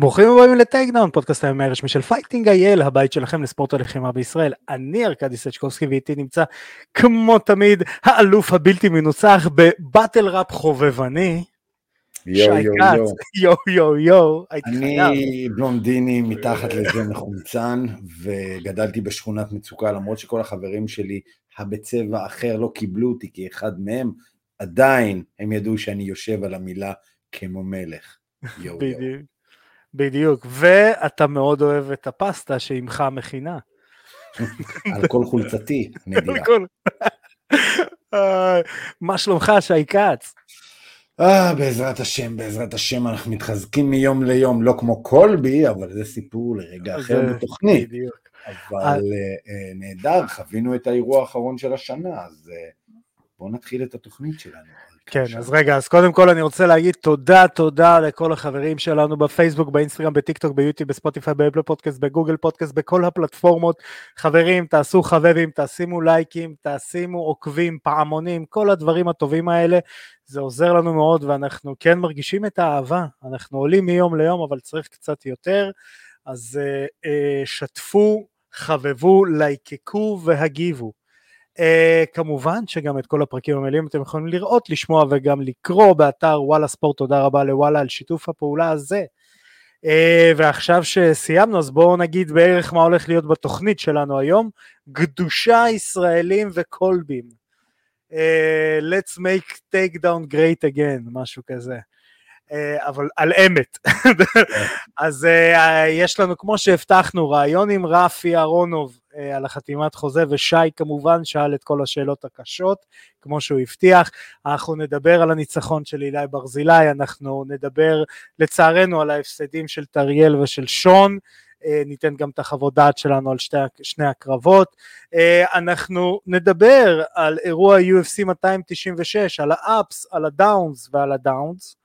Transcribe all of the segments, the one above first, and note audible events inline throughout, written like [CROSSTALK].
ברוכים הבאים לטייקדאון, פודקאסט הימי הרשמי של פייטינג אייל, הבית שלכם לספורט הלחימה בישראל. אני ארכדי סצ'קובסקי ואיתי נמצא כמו תמיד האלוף הבלתי מנוצח בבטל ראפ חובבני. יו יו יו. יו יו יו, הייתי חייב. אני בלונדיני מתחת לזה מחומצן, וגדלתי בשכונת מצוקה, למרות שכל החברים שלי הבצבע אחר לא קיבלו אותי כאחד מהם, עדיין הם ידעו שאני יושב על המילה כמו מלך. יו יו. בדיוק. ואתה מאוד אוהב את הפסטה שאימך מכינה. על כל חולצתי, נדירה. אה, מה שלומך, שי כץ? אה, בעזרת השם, בעזרת השם, אנחנו מתחזקים מיום ליום, לא כמו קולבי, אבל זה סיפור לרגע אחר בתוכנית. בדיוק. אבל אה, אה, נהדר, חווינו את האירוע האחרון של השנה, אז אה, בואו נתחיל את התוכנית שלנו. כן. אז רגע, אז קודם כל אני רוצה להגיד תודה, תודה לכל החברים שלנו בפייסבוק, באינסטגרם, בטיקטוק, ביוטיוב, בספוטיפיי, באפל פודקאסט, בגוגל פודקאסט, בכל הפלטפורמות. חברים, תעשו חבבים, תשימו לייקים, תשימו עוקבים, פעמונים, כל הדברים הטובים האלה. זה עוזר לנו מאוד ואנחנו כן מרגישים את האהבה. אנחנו עולים מיום ליום, אבל צריך קצת יותר. אז אה, אה, שתפו, חבבו, לייקקו והגיבו. Uh, כמובן שגם את כל הפרקים המלאים אתם יכולים לראות, לשמוע וגם לקרוא באתר וואלה ספורט, תודה רבה לוואלה על שיתוף הפעולה הזה. Uh, ועכשיו שסיימנו אז בואו נגיד בערך מה הולך להיות בתוכנית שלנו היום, קדושה ישראלים וקולבים. Uh, let's make take down great again, משהו כזה. Uh, אבל על אמת. [LAUGHS] אז uh, יש לנו, כמו שהבטחנו, רעיון עם רפי אהרונוב על החתימת חוזה, ושי כמובן שאל את כל השאלות הקשות, כמו שהוא הבטיח. אנחנו נדבר על הניצחון של אילי ברזילי, אנחנו נדבר לצערנו על ההפסדים של טריאל ושל שון, uh, ניתן גם את החוות דעת שלנו על שתי, שני הקרבות. Uh, אנחנו נדבר על אירוע UFC 296, על האפס, על הדאונס ועל הדאונס.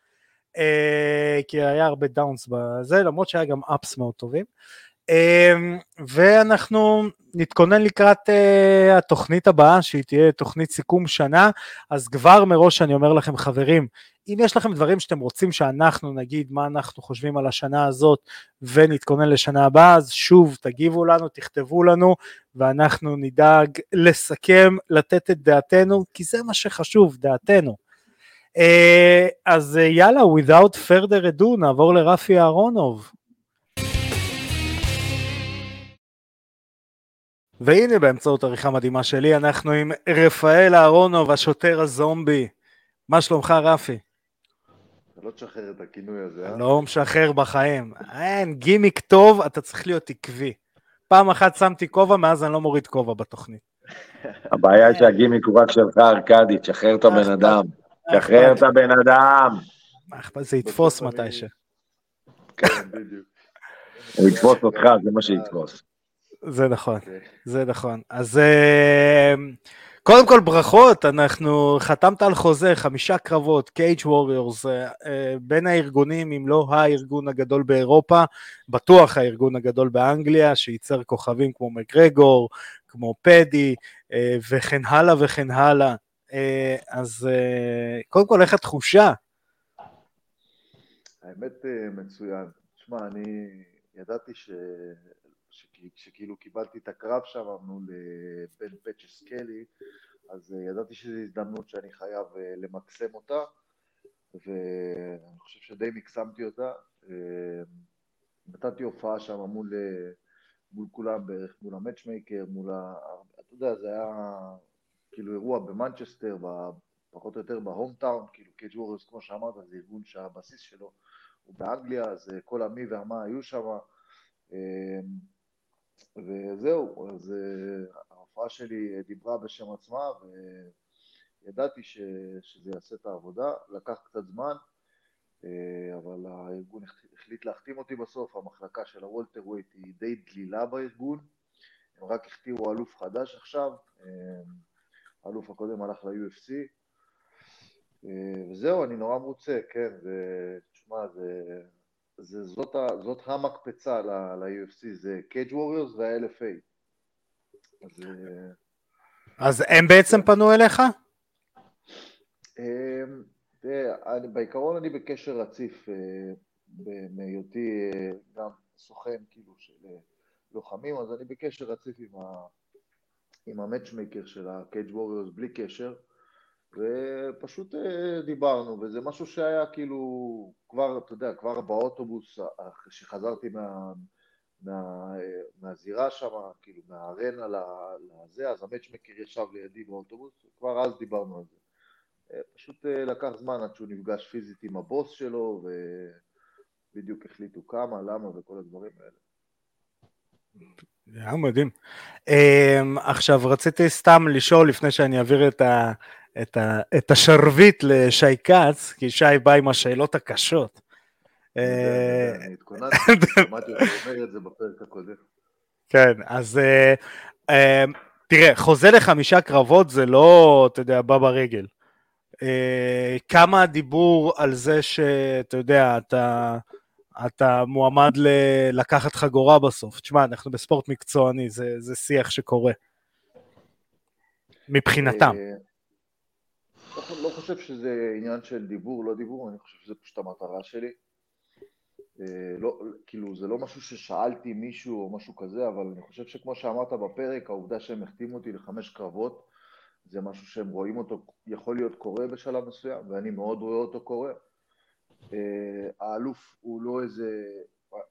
אה, כי היה הרבה דאונס בזה, למרות שהיה גם אפס מאוד טובים. אה, ואנחנו נתכונן לקראת אה, התוכנית הבאה, שהיא תהיה תוכנית סיכום שנה, אז כבר מראש אני אומר לכם, חברים, אם יש לכם דברים שאתם רוצים שאנחנו נגיד מה אנחנו חושבים על השנה הזאת ונתכונן לשנה הבאה, אז שוב תגיבו לנו, תכתבו לנו, ואנחנו נדאג לסכם, לתת את דעתנו, כי זה מה שחשוב, דעתנו. אה, אז אה, יאללה, without further ado, נעבור לרפי אהרונוב. והנה באמצעות עריכה מדהימה שלי, אנחנו עם רפאל אהרונוב, השוטר הזומבי. מה שלומך רפי? אתה לא תשחרר את הכינוי הזה, אה? לא משחרר בחיים. אין, גימיק טוב, אתה צריך להיות עקבי. פעם אחת שמתי כובע, מאז אני לא מוריד כובע בתוכנית. [LAUGHS] הבעיה היא שהגימיק הוא רק שלך, ארכדי, תשחרר את הבן אדם. תשחרר את הבן אדם. זה יתפוס אני- מתישהו. כן, בדיוק. [LAUGHS] הוא יתפוס אותך, זה מה שיתפוס. זה נכון. אוקיי. זה נכון. אז אה, קודם כל ברכות, אנחנו חתמת על חוזה, חמישה קרבות, קייג' ווריורס, בין הארגונים, אם לא הארגון הגדול באירופה, בטוח הארגון הגדול באנגליה, שייצר כוכבים כמו מגרגור, כמו פדי, אה, וכן הלאה וכן הלאה. אה, אז אה, קודם כל, איך התחושה? האמת אה, מצוין. תשמע, אני ידעתי ש... ש... שכאילו קיבלתי את הקרב שם מול אה, בן פצ'סקלי, אז אה, ידעתי שזו הזדמנות שאני חייב אה, למקסם אותה, ואני חושב שדי מקסמתי אותה. נתתי הופעה שם מול, מול כולם בערך, מול ה matchmaker, מול ה... אתה יודע, זה היה כאילו אירוע במנצ'סטר, פחות או יותר ב home town, כאילו Cage Warriors, כמו שאמרת, זה ארגון שהבסיס שלו הוא באנגליה, אז כל המי והמה היו שם. וזהו, אז אה, ההופעה שלי דיברה בשם עצמה, וידעתי ש, שזה יעשה את העבודה, לקח קצת זמן, אה, אבל הארגון החליט- להחתים אותי בסוף, המחלקה של ה welterweight היא די דלילה בארגון, הם רק הכתירו אלוף חדש עכשיו, אה, האלוף הקודם הלך ל-UFC, וזהו, אני נורא מרוצה, כן, זה, תשמע, זה, זה, זאת, ה, זאת המקפצה ל-UFC, זה Cage Warriors וה-LFA. אז אה, אז הם בעצם פנו אליך? אמ, תראה, אני, בעיקרון אני בקשר רציף. אה, מהיותי אה, גם סוכן כאילו של לוחמים, אז אני בקשר רציף עם, ה... עם המאצ'מייקר של ה-Cage Warriors בלי קשר, ופשוט אה, דיברנו, וזה משהו שהיה כאילו כבר, אתה יודע, כבר באוטובוס, כשחזרתי מה... מה, מהזירה שם, כאילו מהארנה לזה, אז המאצ'מקר ישב לידי באוטובוס, כבר אז דיברנו על זה. פשוט לקח זמן עד שהוא נפגש פיזית עם הבוס שלו, ובדיוק החליטו כמה, למה וכל הדברים האלה. היה מדהים. עכשיו רציתי סתם לשאול לפני שאני אעביר את, ה, את, ה, את השרביט לשי כץ, כי שי בא עם השאלות הקשות. אני התכוננתי, שמעתי אותו אומר את זה בפרק הקודם. כן, אז uh, uh, תראה, חוזה לחמישה קרבות זה לא, אתה יודע, בא ברגל. כמה הדיבור על זה שאתה יודע, אתה... אתה מועמד ל- לקחת חגורה בסוף. תשמע, אנחנו בספורט מקצועני, זה, זה שיח שקורה. מבחינתם. לא חושב שזה עניין של דיבור, לא דיבור, אני חושב שזה פשוט המטרה שלי. אה, לא, כאילו, זה לא משהו ששאלתי מישהו או משהו כזה, אבל אני חושב שכמו שאמרת בפרק, העובדה שהם החתימו אותי לחמש קרבות, זה משהו שהם רואים אותו, יכול להיות קורה בשלב מסוים, ואני מאוד רואה אותו קורה. אה, האלוף הוא לא איזה,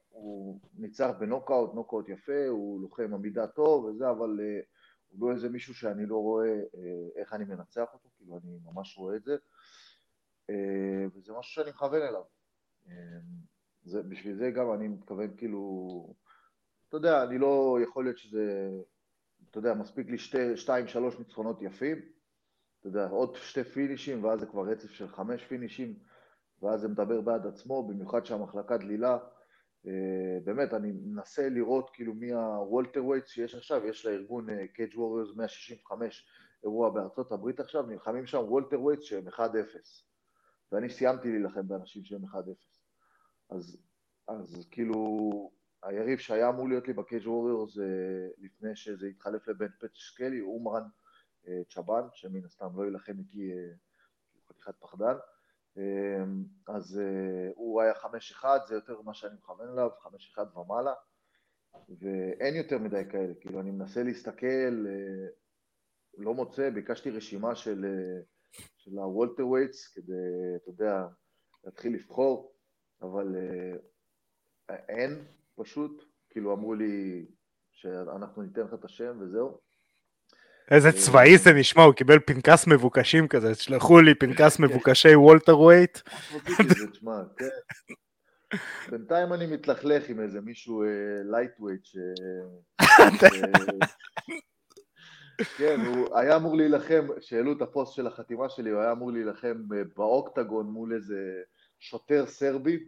הוא ניצח בנוקאוט, נוקאוט יפה, הוא לוחם עמידה טוב וזה, אבל אה, הוא לא איזה מישהו שאני לא רואה אה, איך אני מנצח אותו, כאילו אני ממש רואה את זה, וזה משהו שאני מכוון אליו. זה, בשביל זה גם אני מתכוון כאילו, אתה יודע, אני לא, יכול להיות שזה, אתה יודע, מספיק לי שתי, שתיים, שלוש ניצחונות יפים, אתה יודע, עוד שתי פינישים ואז זה כבר רצף של חמש פינישים, ואז זה מדבר בעד עצמו, במיוחד שהמחלקה דלילה. אה, באמת, אני מנסה לראות כאילו מי ה welterweights שיש עכשיו, יש לארגון Cage Warriors 165 אירוע בארצות הברית עכשיו, נלחמים שם welterweights שהם 1-0. ואני סיימתי להילחם באנשים שהם 1-0. אז, אז כאילו, היריב שהיה אמור להיות לי ב Cage Warriors לפני שזה התחלף לבן פצ'סקלי, אומרן אה, צ'אבן, שמן הסתם לא יילחם איתי אה, חתיכת פחדן. אמ, אז אה, הוא היה חמש אחד, זה יותר מה שאני מכוון אליו, חמש אחד ומעלה, ואין יותר מדי כאלה, כאילו אני מנסה להסתכל, אה, לא מוצא, ביקשתי רשימה של, אה, של ה welterweights כדי, אתה יודע, להתחיל לבחור, אבל אין פשוט, כאילו אמרו לי שאנחנו ניתן לך את השם וזהו, איזה צבאי זה נשמע, הוא קיבל פנקס מבוקשים כזה, תשלחו לי פנקס מבוקשי welterweight. כן. בינתיים אני מתלכלך עם איזה מישהו light אה, [LAUGHS] ש... כן, הוא היה אמור להילחם, כשהעלו את הפוסט של החתימה שלי, הוא היה אמור להילחם אה, באוקטגון מול איזה שוטר סרבי,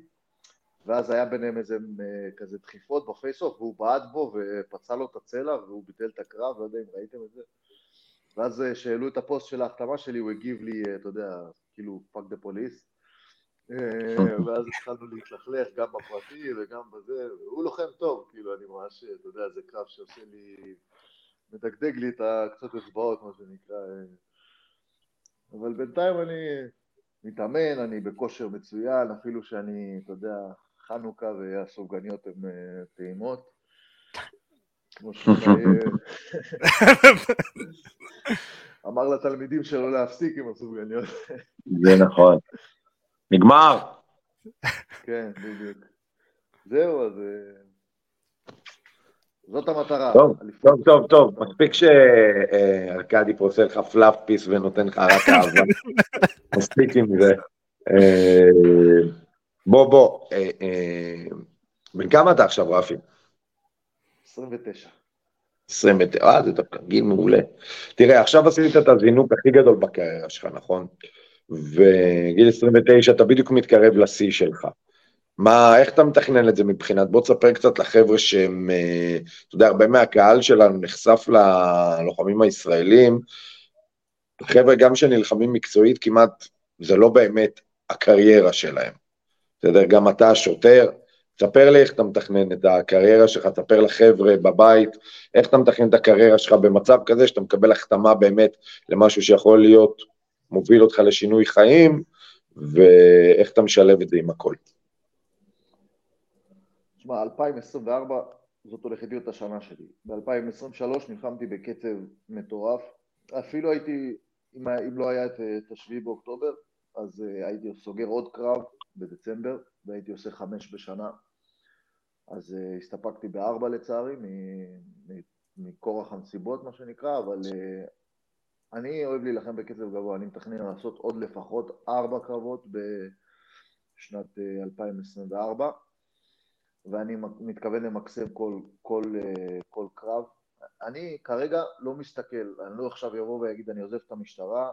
ואז היה ביניהם איזה אה, כזה דחיפות ב face-off, והוא בעט בו ופצע לו את הצלע, והוא ביטל את הקרב, לא יודע אם ראיתם את זה. ואז כשהעלו את הפוסט של ההחתמה שלי, הוא הגיב לי, אה, אתה יודע, כאילו, fuck the police. ואז התחלנו להתלכלך גם בפרטי וגם בזה, הוא לוחם טוב, כאילו, אני ממש, אתה יודע, זה קרב שעושה לי, מדגדג לי את הקצות אצבעות, מה שנקרא. אה. אבל בינתיים אני מתאמן, אני בכושר מצוין, אפילו שאני, אתה יודע, חנוכה והסופגניות הן אה, טעימות. כמו [LAUGHS] אמר לתלמידים שלו להפסיק עם הסופגניות. זה נכון. נגמר. כן, בדיוק. זהו, אז... אה, זאת המטרה. טוב, טוב, טוב, טוב, מספיק שארכדי פה עושה לך פלאפ פיס ונותן לך רק אהבה. [LAUGHS] מספיק עם זה. אה, בוא, בוא, אה, בן כמה אתה עכשיו, רפי? 29. 29, אה, זה דווקא גיל מעולה. תראה, עכשיו עשית את הזינוק הכי גדול בקריירה שלך, נכון? וגיל 29 אתה בדיוק מתקרב לשיא שלך. מה, איך אתה מתכנן את זה מבחינת, בוא תספר קצת לחבר'ה שהם, אה, אתה יודע, הרבה מהקהל שלנו נחשף ללוחמים הישראלים, חבר'ה גם שנלחמים מקצועית כמעט, זה לא באמת הקריירה שלהם. בסדר, גם אתה שוטר, תספר לי איך אתה מתכנן את הקריירה שלך, תספר לחבר'ה בבית, איך אתה מתכנן את הקריירה שלך במצב כזה שאתה מקבל החתמה באמת למשהו שיכול להיות, מוביל אותך לשינוי חיים, ואיך אתה משלב את זה עם הכל. תשמע, 2024 זאת הולכת להיות השנה שלי. ב-2023 נלחמתי בקצב מטורף. אפילו הייתי, אם, אם לא היה את, את השביעי באוקטובר, אז uh, הייתי סוגר עוד קרב בדצמבר, והייתי עושה חמש בשנה. אז uh, הסתפקתי בארבע לצערי, מכורח הנסיבות מה שנקרא, אבל uh, אני אוהב להילחם בקצב גבוה, אני מתכנן לעשות עוד לפחות ארבע קרבות בשנת 2024. ואני מתכוון למקסם כל, כל, אה, כל קרב. אני כרגע לא מסתכל, אני לא עכשיו אבוא ואגיד אני עוזב את המשטרה,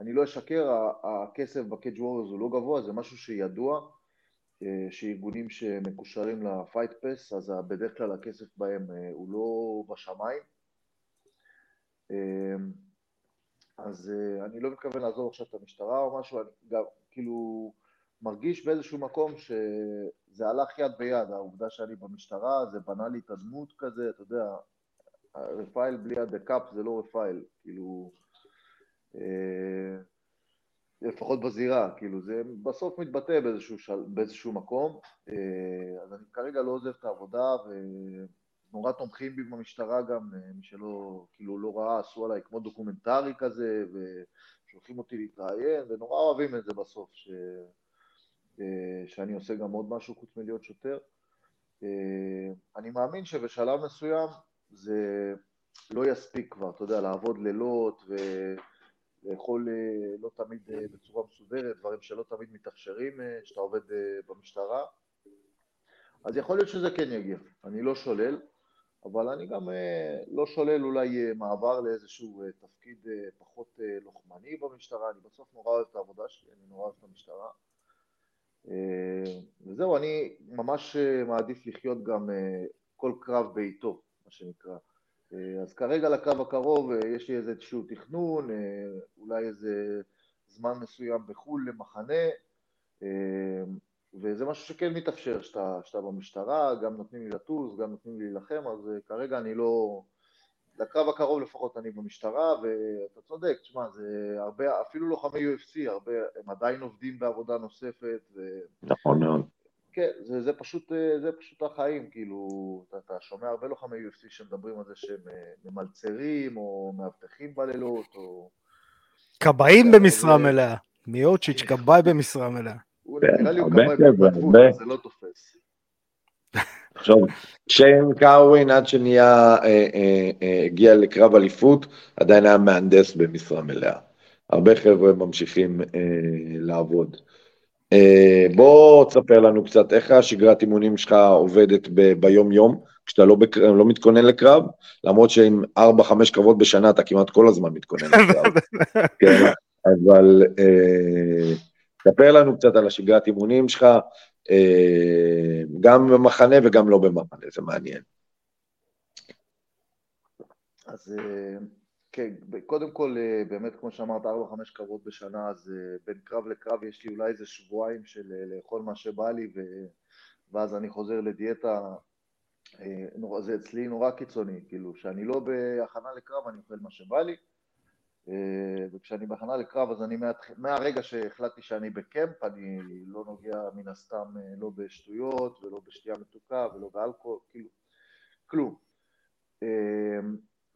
אני לא אשקר, הכסף בקייג' ווריורס הוא לא גבוה, זה משהו שידוע, אה, שארגונים שמקושרים לפייט פס, אז בדרך כלל הכסף בהם אה, הוא לא בשמיים. אז אני לא מתכוון לעזוב עכשיו את המשטרה או משהו, אני גם, כאילו, מרגיש באיזשהו מקום שזה הלך יד ביד, העובדה שאני במשטרה, זה בנה לי את הדמות כזה, אתה יודע, רפאל בלי ה the cop זה לא רפאל, כאילו, אה, לפחות בזירה, כאילו, זה בסוף מתבטא באיזשהו, של, באיזשהו מקום, אה, אז אני כרגע לא עוזב את העבודה, ונורא תומכים בי במשטרה גם, אה, מי שלא, כאילו, לא ראה, עשו עליי כמו דוקומנטרי כזה, ושולחים אותי להתראיין, ונורא אוהבים את זה בסוף, ש... אה, שאני עושה גם עוד משהו חוץ מלהיות שוטר. אני מאמין שבשלב מסוים זה לא יספיק כבר, אתה יודע, לעבוד לילות ולאכול אה, לא תמיד בצורה מסודרת, דברים שלא תמיד מתאפשרים כשאתה עובד במשטרה. אז יכול להיות שזה כן יגיע, אני לא שולל, אבל אני גם לא שולל אולי מעבר לאיזשהו תפקיד פחות לוחמני במשטרה, אני בסוף נורא אוהב את העבודה שלי, אני נורא אוהב את המשטרה. אה, וזהו, אני ממש אה, מעדיף לחיות גם אה, כל קרב בעיתו, מה שנקרא. אז כרגע לקרב הקרוב יש לי איזשהו תכנון, אולי איזה זמן מסוים בחו"ל למחנה, וזה משהו שכן מתאפשר שאתה במשטרה, גם נותנים לי לטוס, גם נותנים לי להילחם, אז כרגע אני לא... לקרב הקרוב לפחות אני במשטרה, ואתה צודק, תשמע, זה הרבה, אפילו לוחמי UFC, הרבה, הם עדיין עובדים בעבודה נוספת. ו... נכון מאוד. כן, זה, זה, פשוט, זה פשוט החיים, כאילו, אתה, אתה שומע הרבה לוחמי UFC שמדברים על זה שהם אה, ממלצרים, או מאבטחים בלילות, או... כבאים במשרה מלאה. מיוצ'יץ', כבאי במשרה מלאה. נראה לי הוא כבאי בהתנדבות, זה לא תופס. עכשיו, שיין קאווין עד שנהיה, אה, אה, אה, הגיע לקרב אליפות, עדיין היה מהנדס במשרה מלאה. הרבה חבר'ה ממשיכים לעבוד. בוא תספר לנו קצת איך השגרת אימונים שלך עובדת ביום יום, כשאתה לא, בק... לא מתכונן לקרב, למרות שעם 4-5 קרבות בשנה אתה כמעט כל הזמן מתכונן לקרב. [LAUGHS] כן, אבל ספר לנו קצת על השגרת אימונים שלך, אה, גם במחנה וגם לא במחנה, זה מעניין. אז אה, כן, קודם כל, אה, באמת, כמו שאמרת, 4-5 קרבות בשנה, אז בין קרב לקרב יש לי אולי איזה שבועיים של לאכול מה שבא לי, ו... ואז אני חוזר לדיאטה, זה אצלי נורא קיצוני, כאילו, שאני לא בהכנה לקרב, אני אוכל מה שבא לי, אה, וכשאני בהכנה לקרב אז אני מהרגע שהחלטתי שאני בקמפ אני לא נוגע מן הסתם אה, לא בשטויות ולא בשתייה מתוקה ולא באלכוהול, כאילו כלום.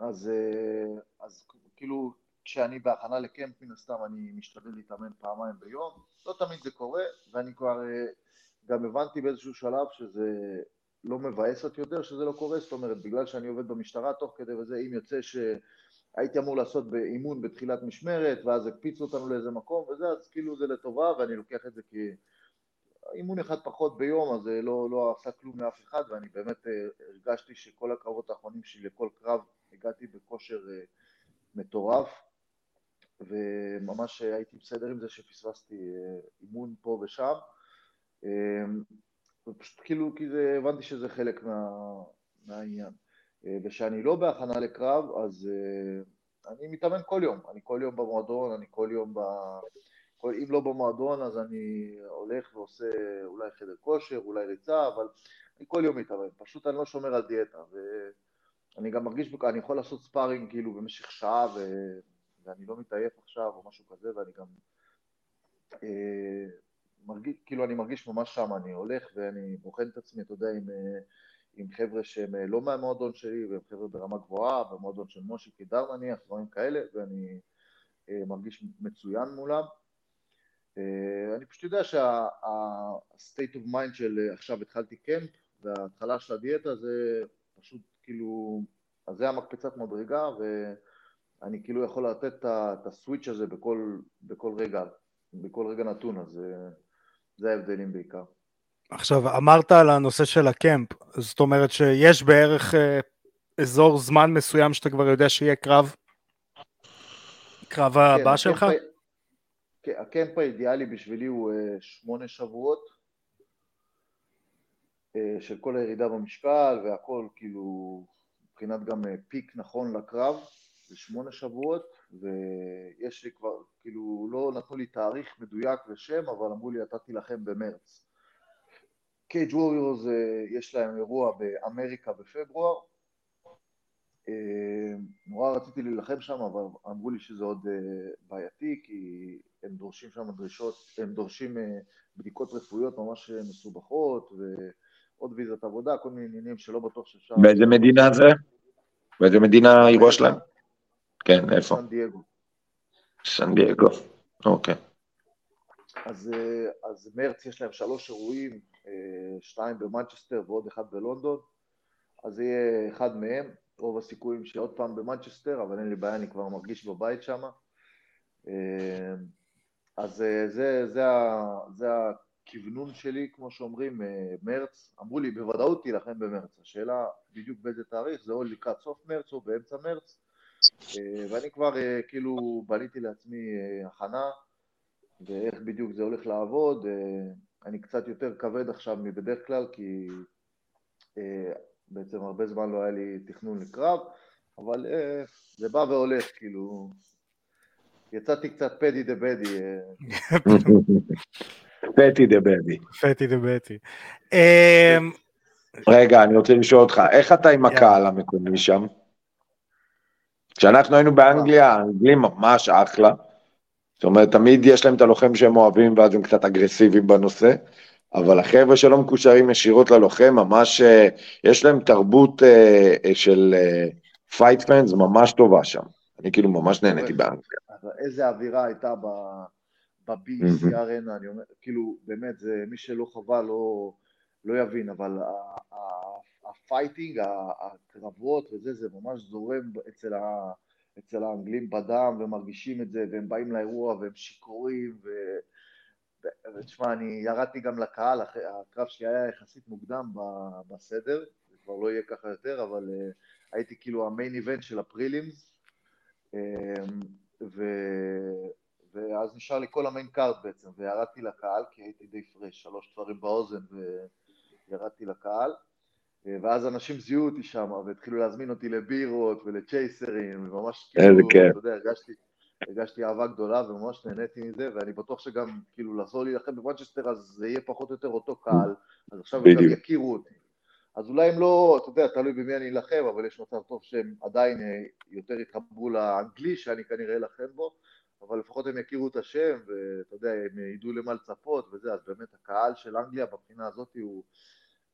אה, אז, אז כאילו כשאני בהכנה לקמפ מן הסתם אני משתדל להתאמן פעמיים ביום, לא תמיד זה קורה ואני כבר גם הבנתי באיזשהו שלב שזה לא מבאס אותי יותר שזה לא קורה, זאת אומרת בגלל שאני עובד במשטרה תוך כדי וזה אם יוצא ש... הייתי אמור לעשות באימון בתחילת משמרת, ואז הקפיצו אותנו לאיזה מקום וזה, אז כאילו זה לטובה, ואני לוקח את זה כי אימון אחד פחות ביום, אז זה לא, לא עשה כלום לאף אחד, ואני באמת אה, הרגשתי שכל הקרבות האחרונים שלי לכל קרב הגעתי בכושר אה, מטורף, וממש הייתי בסדר עם זה שפספסתי אה, אימון פה ושם. ופשוט כאילו, כי זה, הבנתי שזה חלק מה, מהעניין. אה, וכשאני לא בהכנה לקרב, אז אה, אני מתאמן כל יום. אני כל יום במועדון, אני כל יום ב... כל... אם לא במועדון, אז אני הולך ועושה אולי חדר כושר, אולי ריצה, אבל אני כל יום מתאמן. פשוט אני לא שומר על דיאטה. ואני גם מרגיש, אני יכול לעשות ספארינג כאילו במשך שעה, ו... ואני לא מתעייף עכשיו או משהו כזה, ואני גם... אה, מרגיש, כאילו אני מרגיש ממש שם, אני הולך ואני בוחן את עצמי, אתה יודע, עם, עם חבר'ה שהם לא מהמועדון שלי, והם חבר'ה ברמה גבוהה, במועדון של משה קידר נניח, דברים כאלה, ואני מרגיש מצוין מולם. אני פשוט יודע שה-state of mind של עכשיו התחלתי קמפ, וההתחלה של הדיאטה זה פשוט כאילו, אז זה המקפצת מדרגה, ואני כאילו יכול לתת את הסוויץ' הזה בכל, בכל רגע, בכל רגע נתון, אז זה ההבדלים בעיקר. עכשיו, אמרת על הנושא של הקמפ, זאת אומרת שיש בערך אה, אזור זמן מסוים שאתה כבר יודע שיהיה קרב? קרב כן, הבא שלך? כן, הקמפ האידיאלי בשבילי הוא אה, שמונה שבועות, אה, של כל הירידה במשקל והכל, כאילו, מבחינת גם אה, פיק נכון לקרב, זה שמונה שבועות, ויש לי כבר, כאילו, לא נתנו לי תאריך מדויק ושם, אבל אמרו לי, אתה תילחם במרץ. קייג' ווריורס, יש להם אירוע באמריקה בפברואר, אה, נורא רציתי להילחם שם, אבל אמרו לי שזה עוד בעייתי, כי הם דורשים שם דרישות, הם דורשים בדיקות רפואיות ממש מסובכות, ו... עוד ויזת עבודה, כל מיני עניינים שלא בטוח שאפשר... באיזה מדינה זה? באיזה מדינה האירוע שלהם? כן, איפה? סן דייגו. סן דייגו, אוקיי. אז, אה, אז מרץ יש להם שלוש אירועים, אה, שתיים במנצ'סטר ועוד אחד בלונדון, אז זה יהיה אחד מהם, רוב הסיכויים שעוד פעם במנצ'סטר, אבל אין לי בעיה, אני כבר מרגיש בבית שם. אה, אז זה, זה, זה, זה הכוונון שלי, כמו שאומרים, אה, מרץ, אמרו לי בוודאות תילחם במרץ, השאלה בדיוק באיזה תאריך, זה או לקראת סוף מרץ או באמצע מרץ, אה, ואני כבר אה, כאילו בניתי לעצמי הכנה ואיך בדיוק זה הולך לעבוד, אני קצת יותר כבד עכשיו מבדרך כלל כי בעצם הרבה זמן לא היה לי תכנון לקרב, אבל זה בא והולך, כאילו, יצאתי קצת פדי דה בדי. [LAUGHS] פטי דה בבי. פטי דה בטי. רגע, אני רוצה לשאול אותך, איך אתה עם הקהל המקומי שם? כשאנחנו היינו באנגליה, האנגלים ממש אחלה. זאת אומרת, תמיד יש להם את הלוחם שהם אוהבים, ואז הם קצת אגרסיביים בנושא, אבל החבר'ה שלא מקושרים ישירות ללוחם, ממש, אה, יש להם תרבות אה, אה, של fight fans ממש טובה שם. אני כאילו ממש נהניתי באנגליה. איזה אווירה הייתה ב-BEC Arena, אני אומר, כאילו, באמת, זה מי שלא חווה לא, לא יבין, אבל ה fighting, הקרבות וזה, זה ממש זורם אצל, ה, אצל האנגלים בדם, ומרגישים את זה, והם באים לאירוע והם שיכורים, ו... ותשמע, אני ירדתי גם לקהל, הקרב שלי היה יחסית מוקדם בסדר, זה כבר לא יהיה ככה יותר, אבל אה, הייתי כאילו ה main event של ה prelims, אמ, ו... ואז נשאר לי כל ה main card בעצם, וירדתי לקהל, כי הייתי די fresh, שלוש דברים באוזן, וירדתי לקהל, ואז אנשים זיהו אותי שם, והתחילו להזמין אותי לבירות ולצ'ייסרים, וממש כאילו, אתה יודע, הרגשתי, הרגשתי אהבה גדולה, וממש נהניתי מזה, ואני בטוח שגם, כאילו, לחזור להילחם בוונצ'סטר, אז זה יהיה פחות או יותר אותו קהל, אז עכשיו הם גם יכירו אותי. אז אולי הם לא, אתה יודע, תלוי במי אני אלחם, אבל יש מצב טוב שהם עדיין אה, יותר יתחברו לאנגלי שאני כנראה אלחם בו, אבל לפחות הם יכירו את השם, ואתה יודע, הם ידעו למה לצפות וזה, אז באמת הקהל של אנגליה בבחינה הזאת הוא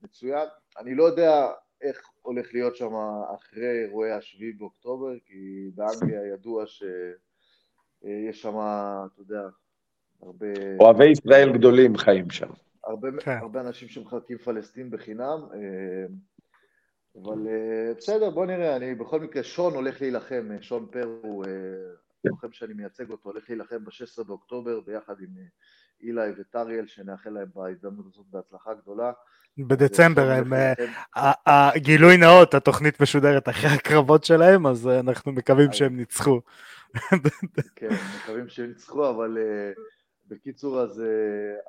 מצוין. אני לא יודע איך הולך להיות שם אחרי אירועי השביעי באוקטובר, כי באנגליה ידוע שיש שם, אתה יודע, הרבה... אוהבי ישראל גדולים חיים שם. הרבה, כן. הרבה אנשים שמחלקים פלסטין בחינם, אה, אבל אה, בסדר, בוא נראה, אני בכל מקרה, שון הולך להילחם, שון פר הוא אה, לוחם שאני מייצג אותו, הולך להילחם ב-16 באוקטובר ביחד עם אה, אילי וטריאל, שנאחל להם בהזדמנות הזאת בהצלחה גדולה. בדצמבר, הם, הגילוי אה, נאות, התוכנית משודרת אחרי הקרבות שלהם, אז אה, אנחנו מקווים שהם ניצחו. כן, מקווים שהם ניצחו, אבל בקיצור, אז,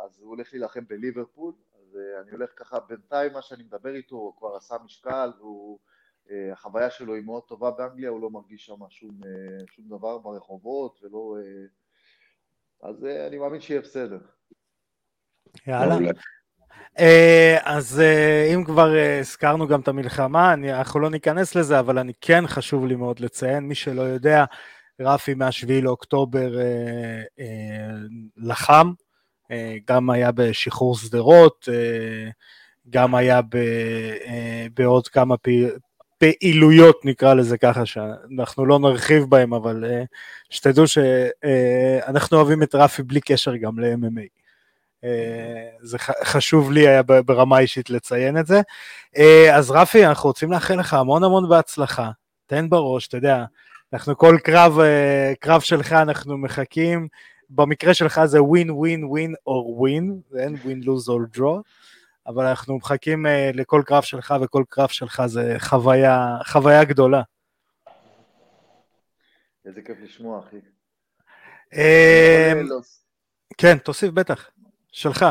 אז הוא הולך להילחם בליברפול, אז אני הולך ככה, בינתיים מה שאני מדבר איתו, הוא כבר עשה משקל, והוא... אה, החוויה שלו היא מאוד טובה באנגליה, הוא לא מרגיש שם שום, אה, שום דבר ברחובות ולא... אה, אז אני מאמין שיהיה בסדר. יאללה. אז אם כבר הזכרנו גם את המלחמה, אני, אנחנו לא ניכנס לזה, אבל אני כן חשוב לי מאוד לציין, מי שלא יודע, רפי מהשביעי לאוקטובר לחם, אה, גם היה בשחרור שדרות, גם היה ב, בעוד כמה פעילויות נקרא לזה ככה, שאנחנו לא נרחיב בהם, אבל שתדעו שאנחנו אוהבים את רפי בלי קשר גם ל-MMA. זה חשוב לי היה ברמה אישית לציין את זה. אז רפי, אנחנו רוצים לאחל לך המון המון בהצלחה. תן בראש, אתה יודע, אנחנו כל קרב, אה, קרב שלך אנחנו מחכים, במקרה שלך זה ווין ווין ווין או ווין, אין ווין לוז או דרו, אבל אנחנו מחכים אה, לכל קרב שלך וכל קרב שלך זה חוויה, חוויה גדולה. איזה כיף לשמוע, אחי. אה, כן, תוסיף בטח, שלך.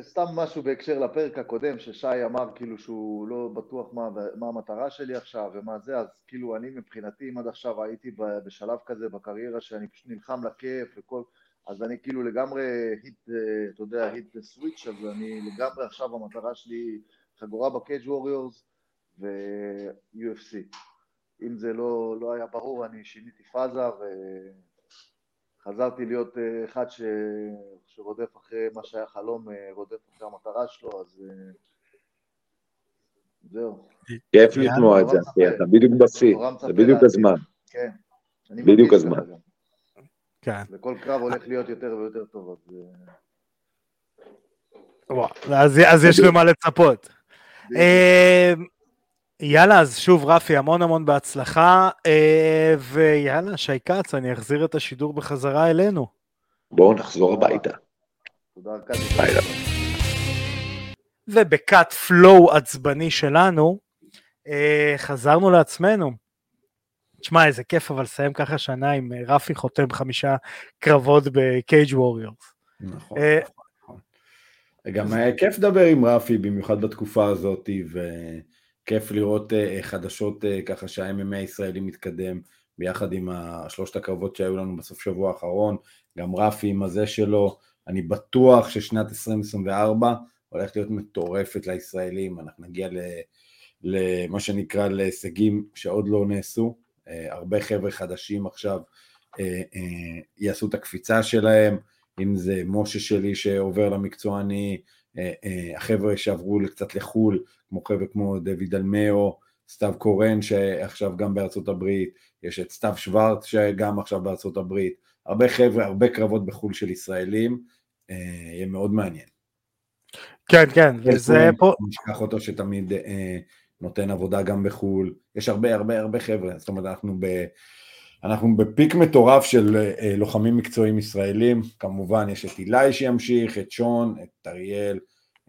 סתם משהו בהקשר לפרק הקודם, ששי אמר כאילו שהוא לא בטוח מה, מה המטרה שלי עכשיו ומה זה, אז כאילו אני מבחינתי, אם עד עכשיו הייתי בשלב כזה בקריירה שאני פשוט נלחם לכיף וכל, אז אני כאילו לגמרי היט, אתה יודע, היט סוויץ', אז אני לגמרי עכשיו המטרה שלי חגורה בקייג' ווריורס ו-UFC. אם זה לא, לא היה ברור, אני שיניתי פאזה ו... חזרתי להיות אה, אחד ש... שרודף אחרי מה שהיה חלום, אה, רודף אחרי המטרה שלו, אז אה, זהו. כיף לשמוע את זה, אתה בדיוק בשיא, זה בדיוק הזמן. כן. בדיוק הזמן. כן. וכל קרב הולך להיות יותר ויותר טוב, אז... אז יש למה לצפות. יאללה, אז שוב רפי, המון המון בהצלחה, אה, ויאללה, שי כץ, אני אחזיר את השידור בחזרה אלינו. בואו נחזור הביתה. תודה רבה. ובקאט פלואו עצבני שלנו, אה, חזרנו לעצמנו. תשמע, איזה כיף אבל לסיים ככה שנה עם אה, רפי חותם חמישה קרבות בקייג' ווריורס. נכון, נכון. גם היה כיף לדבר עם רפי, במיוחד בתקופה הזאת, ו... כיף לראות חדשות ככה שה-MMA הישראלי מתקדם ביחד עם שלושת הקרבות שהיו לנו בסוף שבוע האחרון, גם רפי עם הזה שלו, אני בטוח ששנת 2024 הולכת להיות מטורפת לישראלים, אנחנו נגיע למה שנקרא להישגים שעוד לא נעשו, הרבה חבר'ה חדשים עכשיו uh, uh, יעשו את הקפיצה שלהם, אם זה משה שלי שעובר למקצועני, אה, אה, החבר'ה שעברו קצת לחו"ל, כמו חבר'ה כמו דויד אלמאו, סתיו קורן שעכשיו גם בארצות הברית, יש את סתיו שוורט שגם עכשיו בארצות הברית, הרבה חבר'ה, הרבה קרבות בחו"ל של ישראלים, אה, יהיה מאוד מעניין. כן, כן, וזה פה... נשכח אותו שתמיד נותן עבודה גם בחו"ל, יש הרבה הרבה הרבה חבר'ה, זאת אומרת אנחנו ב... אנחנו בפיק מטורף של אה, לוחמים מקצועיים ישראלים, כמובן יש את אילי שימשיך, את שון, את אריאל,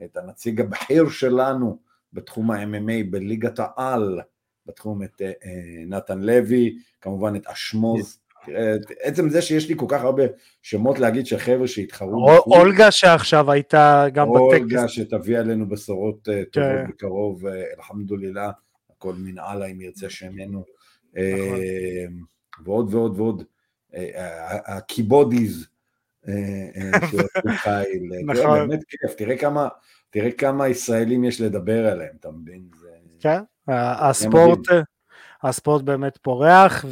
את הנציג הבכיר שלנו בתחום ה-MMA בליגת העל, בתחום את אה, אה, נתן לוי, כמובן את אשמוז, עצם זה שיש לי כל כך הרבה שמות להגיד של חבר'ה שהתחרו. אולגה שעכשיו הייתה גם בטקס. אולגה שתביא עלינו בשורות טובות כן. בקרוב, אלחמדולילה, הכל מן אללה אם ירצה שמנו. נכון. ועוד ועוד ועוד, הקיבודיז שעושים [LAUGHS] חיל, נכון. באמת כיף, תראה כמה, תראה כמה ישראלים יש לדבר עליהם, אתה מבין? כן, הספורט, הספורט באמת פורח,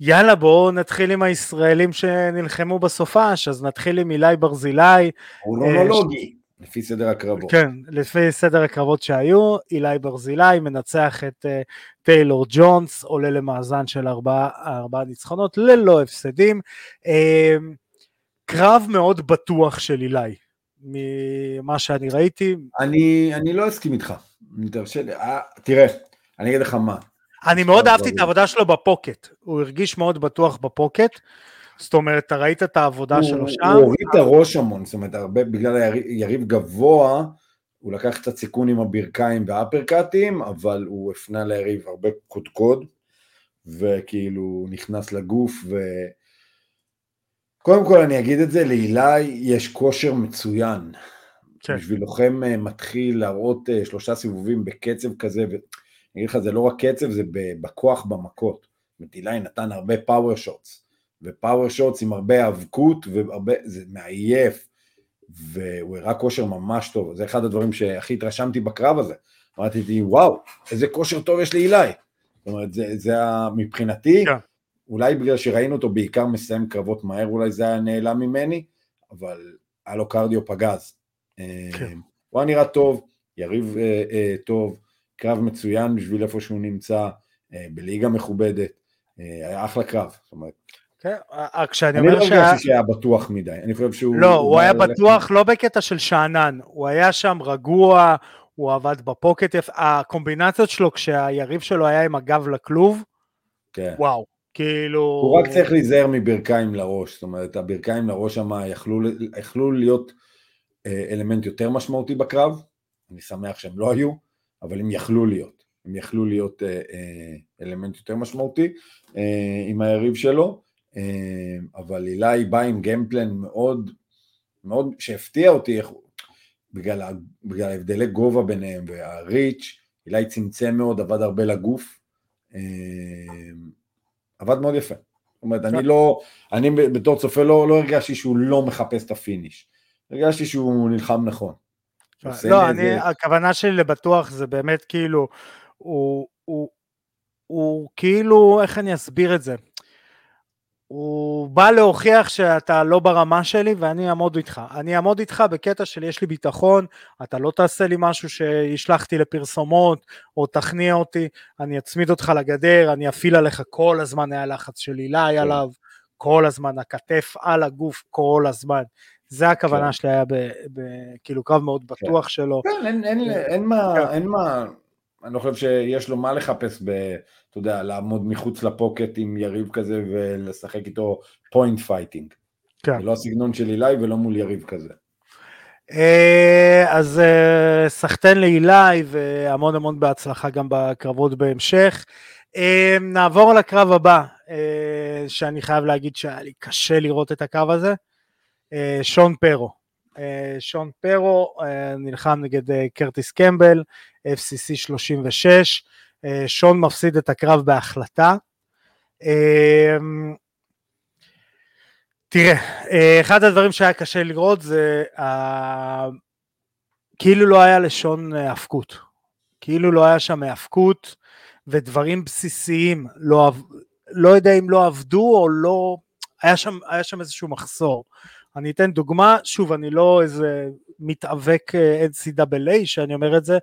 ויאללה בואו נתחיל עם הישראלים שנלחמו בסופש, אז נתחיל עם אילי ברזילי. אורונולוגי. לפי סדר הקרבות. כן, לפי סדר הקרבות שהיו, אילי ברזילי מנצח את uh, טיילור ג'ונס, עולה למאזן של ארבעה ארבע ניצחונות ללא הפסדים. Uh, קרב מאוד בטוח של אילי, ממה שאני ראיתי. אני, אני לא אסכים איתך, אה, תראה, אני אגיד לך מה. אני מאוד אהבתי את העבודה שלו בפוקט, הוא הרגיש מאוד בטוח בפוקט. זאת אומרת, אתה ראית את העבודה שלו שם? הוא הוריד את הראש המון, זאת אומרת, הרבה, בגלל היריב גבוה, הוא לקח קצת סיכון עם הברכיים והאפרקטים, אבל הוא הפנה ליריב הרבה קודקוד, וכאילו נכנס לגוף, ו... קודם כל אני אגיד את זה, לאילי יש כושר מצוין. כן. בשביל לוחם אה, מתחיל להראות אה, שלושה סיבובים בקצב כזה, ואני אגיד לך, זה לא רק קצב, זה בכוח במכות. אילי נתן הרבה פאוור שוטס. ופאוור שוטס עם הרבה האבקות, והרבה, זה מעייף, והוא הראה כושר ממש טוב, זה אחד הדברים שהכי התרשמתי בקרב הזה. אמרתי לי, וואו, איזה כושר טוב יש לאילי. זאת אומרת, זה, זה מבחינתי, yeah. כן. אולי בגלל שראינו אותו בעיקר מסיים קרבות מהר, אולי זה היה נעלם ממני, אבל היה לו קרדיו פגז. כן. אה, הוא היה נראה טוב, יריב אה, אה, טוב, קרב מצוין בשביל איפה שהוא נמצא, אה, בליגה מכובדת, אה, היה אחלה קרב, זאת אומרת, כן, אה, כשאני אני לא אומר שהיה... הרגשתי שהיה בטוח מדי, אני חושב שהוא... לא, הוא היה בטוח לא בקטע של שאנן, הוא היה שם רגוע, הוא עבד בפוקט הקומבינציות שלו כשהיריב שלו היה עם הגב לכלוב, כן. וואו, כאילו... הוא רק צריך להיזהר מברכיים לראש, זאת אומרת, הברכיים לראש שם יכלו, יכלו להיות אלמנט יותר משמעותי בקרב, אני שמח שהם לא היו, אבל הם יכלו להיות, הם יכלו להיות אה, אה, אלמנט יותר משמעותי אה, עם היריב שלו, אבל אילי בא עם גיימפלן מאוד, מאוד, שהפתיע אותי, איך, בגלל, בגלל ההבדלי גובה ביניהם והריץ', אילי צמצם מאוד, עבד הרבה לגוף, עבד מאוד יפה. זאת אומרת, אני לא, אני בתור צופה לא, לא הרגשתי שהוא לא מחפש את ה finish. הרגשתי שהוא נלחם נכון. עושה לא, אני, איזה- הכוונה שלי לבטוח זה באמת כאילו, הוא, הוא, הוא כאילו, איך אני אסביר את זה? הוא בא להוכיח שאתה לא ברמה שלי ואני אעמוד איתך. אני אעמוד איתך בקטע של יש לי ביטחון, אתה לא תעשה לי משהו שישלח אותי לפרסומות או תכניע אותי, אני אצמיד אותך לגדר, אני אפעיל עליך כל הזמן היה לחץ של אילי עליו, כל הזמן, הכתף על הגוף כל הזמן. זה הכוונה כן. שלי היה כאילו קרב מאוד בטוח שלו. כן, אין, אין, כן. אין מה, כן. אין מה, אני לא חושב שיש לו מה לחפש ב... אתה יודע, לעמוד מחוץ ל pocket עם יריב כזה ולשחק איתו point fighting. כן. זה לא הסגנון של אילי ולא מול יריב כזה. אה, אז אה, סחטיין לאילי והמון המון בהצלחה גם בקרבות בהמשך. אה, נעבור לקרב הבא, אה, שאני חייב להגיד שהיה לי קשה לראות את הקרב הזה. אה, שון פרו. אה, שון פרו אה, נלחם נגד קרטיס קמבל, FCC 36. אה, שון מפסיד את הקרב בהחלטה. אה, תראה, אה, אחד הדברים שהיה קשה לראות זה אה, כאילו לא היה לשון האבקות. כאילו לא היה שם האבקות ודברים בסיסיים, לא, לא יודע אם לא עבדו או לא, היה שם, היה שם איזשהו מחסור. אני אתן דוגמה, שוב, אני לא איזה מתאבק אה, NCAA שאני אומר את זה,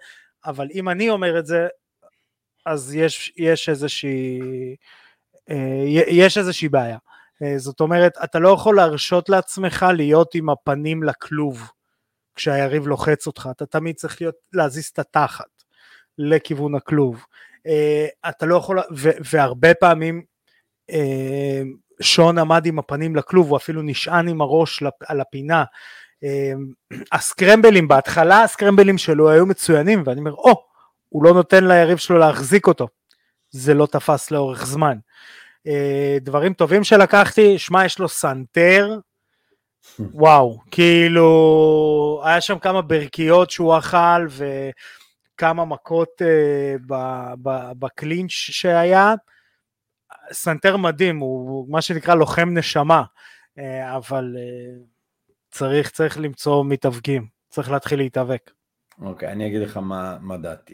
אבל אם אני אומר את זה, אז יש, יש איזושהי, אה, יש איזושהי בעיה. אה, זאת אומרת, אתה לא יכול להרשות לעצמך להיות עם הפנים לכלוב כשהיריב לוחץ אותך, אתה תמיד צריך להיות, להזיז את התחת לכיוון הכלוב. אה, אתה לא יכול, ו, והרבה פעמים אה, שון עמד עם הפנים לכלוב, הוא אפילו נשען עם הראש על הפינה. אה, ה scrambles, בהתחלה ה scrambles שלו היו מצוינים, ואני אומר, או, הוא לא נותן ליריב שלו להחזיק אותו. זה לא תפס לאורך זמן. אה, דברים טובים שלקחתי, שמע, יש לו סנטר, וואו, כאילו, היה שם כמה ברכיות שהוא אכל וכמה מכות אה, ב clinch שהיה. סנטר מדהים, הוא מה שנקרא לוחם נשמה, אה, אבל אה, צריך, צריך למצוא מתאבקים, צריך להתחיל להתאבק. אוקיי, אני אגיד לך מה, מה דעתי.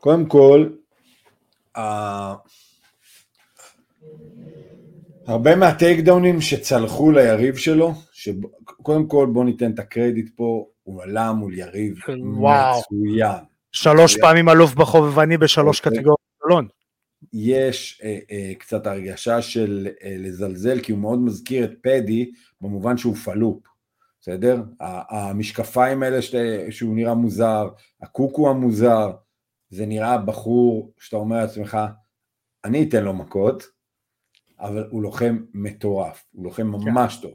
קודם כל, ה- הרבה מהטייק דאונים שצלחו ליריב שלו, שקודם כל בוא ניתן את הקרדיט פה, הוא עלה מול יריב וואו. מצוין. שלוש מצוין. פעמים אלוף בחובבני בשלוש אוקיי. קטגוריות. יש אה, אה, קצת הרגשה של אה, לזלזל, כי הוא מאוד מזכיר את פדי, במובן שהוא פלופ, בסדר? המשקפיים האלה שת- שהוא נראה מוזר, הקוקו המוזר, זה נראה בחור שאתה אומר לעצמך, אני אתן לו מכות, אבל הוא לוחם מטורף, הוא לוחם ממש טוב.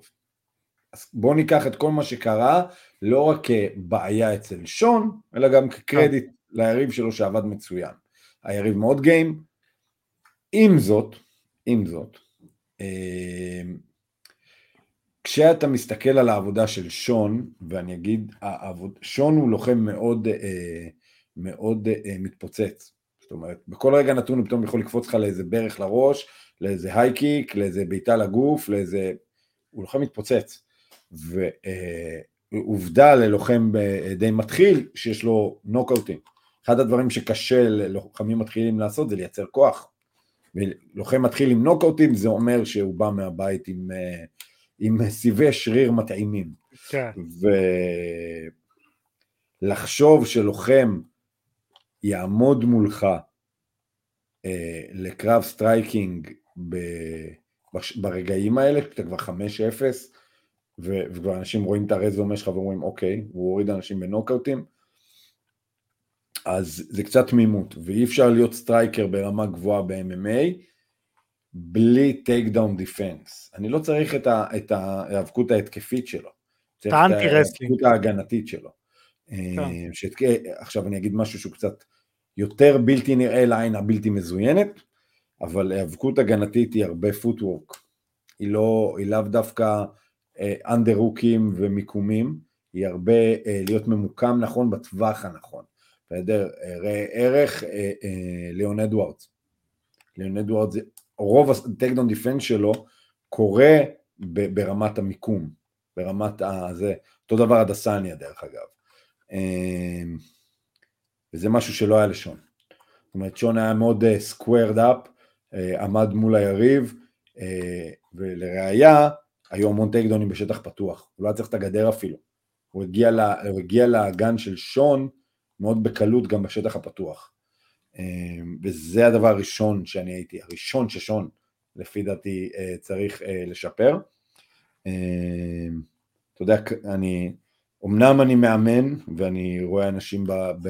אז בואו ניקח את כל מה שקרה, לא רק כבעיה אצל שון, אלא גם כקרדיט ליריב שלו שעבד מצוין. היריב מאוד גיים, עם זאת, עם זאת, אה, כשאתה מסתכל על העבודה של שון, ואני אגיד, העבוד, שון הוא לוחם מאוד, אה, מאוד אה, מתפוצץ. זאת אומרת, בכל רגע נתון הוא פתאום יכול לקפוץ לך לאיזה ברך לראש, לאיזה הייקיק, לאיזה בעיטה לגוף, לאיזה... הוא לוחם מתפוצץ. ועובדה ללוחם אה, די מתחיל, שיש לו נוקאוטים. אחד הדברים שקשה ללוחמים מתחילים לעשות זה לייצר כוח. ולוחם מתחיל עם נוקאוטים, זה אומר שהוא בא מהבית עם, אה, עם סיבי שריר מתאימים. כן. ולחשוב שלוחם יעמוד מולך אה, לקרב striking ב... בש... ברגעים האלה, כשאתה כבר 5-0, ו... וכבר אנשים רואים את הרזומה שלך ואומרים, אוקיי, הוא הוריד אנשים בנוקאוטים, אז זה קצת תמימות, ואי אפשר להיות striker ברמה גבוהה ב-MMA בלי takedown defense. אני לא צריך את, ה... את ההיאבקות ההתקפית שלו. את האנטי רסלינג. ההיאבקות ההגנתית שלו. כן. אה, שת... עכשיו אני אגיד משהו שהוא קצת יותר בלתי נראה לעין הבלתי מזוינת, אבל היאבקות הגנתית היא הרבה footwork. היא לא, היא לאו דווקא underhook ים ומיקומים, היא הרבה אה, להיות ממוקם נכון בטווח הנכון. בסדר, ראה ערך אה, אה, ליאון אדוארדס. ליאון אדוארדס, רוב ה takedown defense שלו קורה ברמת המיקום, ברמת הזה, אותו דבר הדסניה דרך אגב. אה, וזה משהו שלא היה לשון. זאת אומרת, שון היה מאוד סקוורד uh, אפ, עמד מול היריב, ולראיה, היו המון טייקדונים בשטח פתוח, הוא לא היה צריך את הגדר אפילו. הוא הגיע, לה, הוא הגיע לאגן של שון מאוד בקלות גם בשטח הפתוח. Uh, וזה הדבר הראשון שאני הייתי, הראשון ששון, לפי דעתי, uh, צריך uh, לשפר. Uh, אתה יודע, אני, אמנם אני מאמן, ואני רואה אנשים ב... ב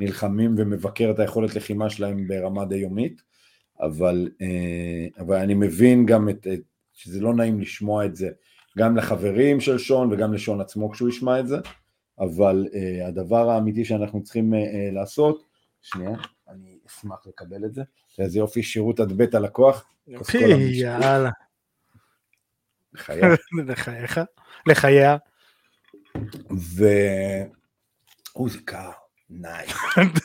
נלחמים ומבקר את היכולת לחימה שלהם ברמה די יומית, אבל, אה, אבל אני מבין גם את, את, שזה לא נעים לשמוע את זה, גם לחברים של שון וגם לשון עצמו כשהוא ישמע את זה, אבל uh, הדבר האמיתי שאנחנו צריכים uh, לעשות, שנייה, אני אשמח לקבל את זה, איזה יופי שירות עד בית הלקוח. פי, יאללה. [LAUGHS] לחייך, לחייה. ו... אוי, זה קר. נייס.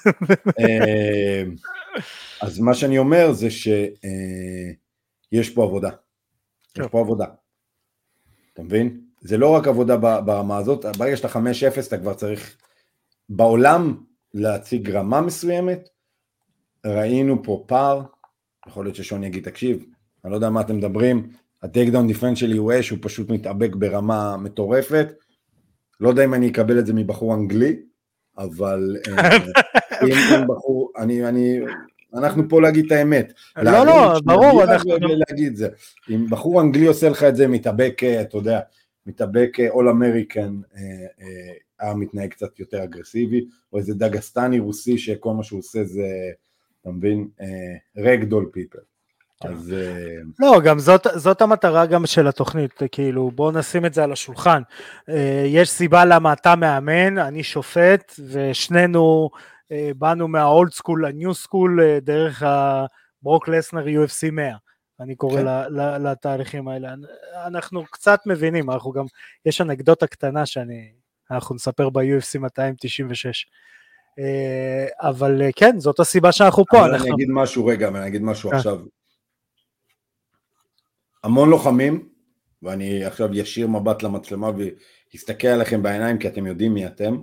[LAUGHS] אה, אז מה שאני אומר זה שיש פה עבודה. יש פה עבודה. אתה מבין? זה לא רק עבודה ברמה הזאת, ברגע שאתה 5-0 אתה כבר צריך בעולם להציג רמה מסוימת. ראינו פה פער, יכול להיות ששון יגיד, תקשיב, אני לא יודע מה אתם מדברים, ה takedown defense שלי הוא אש, הוא פשוט מתאבק ברמה מטורפת. לא יודע אם אני אקבל את זה מבחור אנגלי, אבל אה, [LAUGHS] אם, בחור, אני, אני, אנחנו פה להגיד את האמת. לא, לא, ברור, אנחנו... להגיד זה. אם בחור אנגלי עושה לך את זה, מתאבק, אה, אתה יודע, מתאבק All-American, היה מתנהג קצת יותר אגרסיבי, או איזה דגסטני רוסי שכל מה שהוא עושה זה, אתה מבין, ragdoll people. אז... לא, גם זאת, זאת המטרה גם של התוכנית, כאילו בואו נשים את זה על השולחן. אה, יש סיבה למה אתה מאמן, אני שופט, ושנינו אה, באנו מה old school ל new school דרך ה Brock Lesnar UFC 100. אני קורא כן. לתהליכים האלה. אנחנו קצת מבינים, אנחנו גם, יש אנקדוטה קטנה שאני, אנחנו נספר ב-UFC 296. אבל כן, זאת הסיבה שאנחנו פה. אבל אנחנו... אני אגיד משהו רגע, אני אגיד משהו כן. עכשיו. המון לוחמים, ואני עכשיו ישיר מבט למצלמה ואסתכל עליכם בעיניים כי אתם יודעים מי אתם,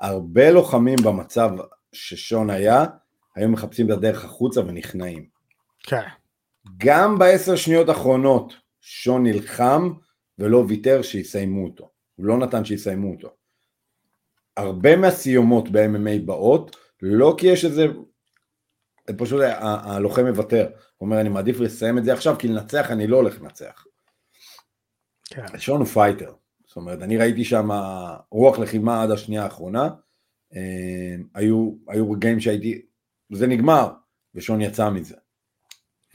הרבה לוחמים במצב ששון היה, היו מחפשים את הדרך החוצה ונכנעים. כן. גם בעשר שניות האחרונות שון נלחם ולא ויתר שיסיימו אותו, הוא לא נתן שיסיימו אותו. הרבה מהסיומות ב-MMA באות, לא כי יש איזה פשוט הלוחם מוותר, הוא אומר אני מעדיף לסיים את זה עכשיו כי לנצח אני לא הולך לנצח. כן. שון הוא fighter, זאת אומרת אני ראיתי שם רוח לחימה עד השנייה האחרונה, אה, היו, היו רגעים שהייתי, זה נגמר ושון יצא מזה.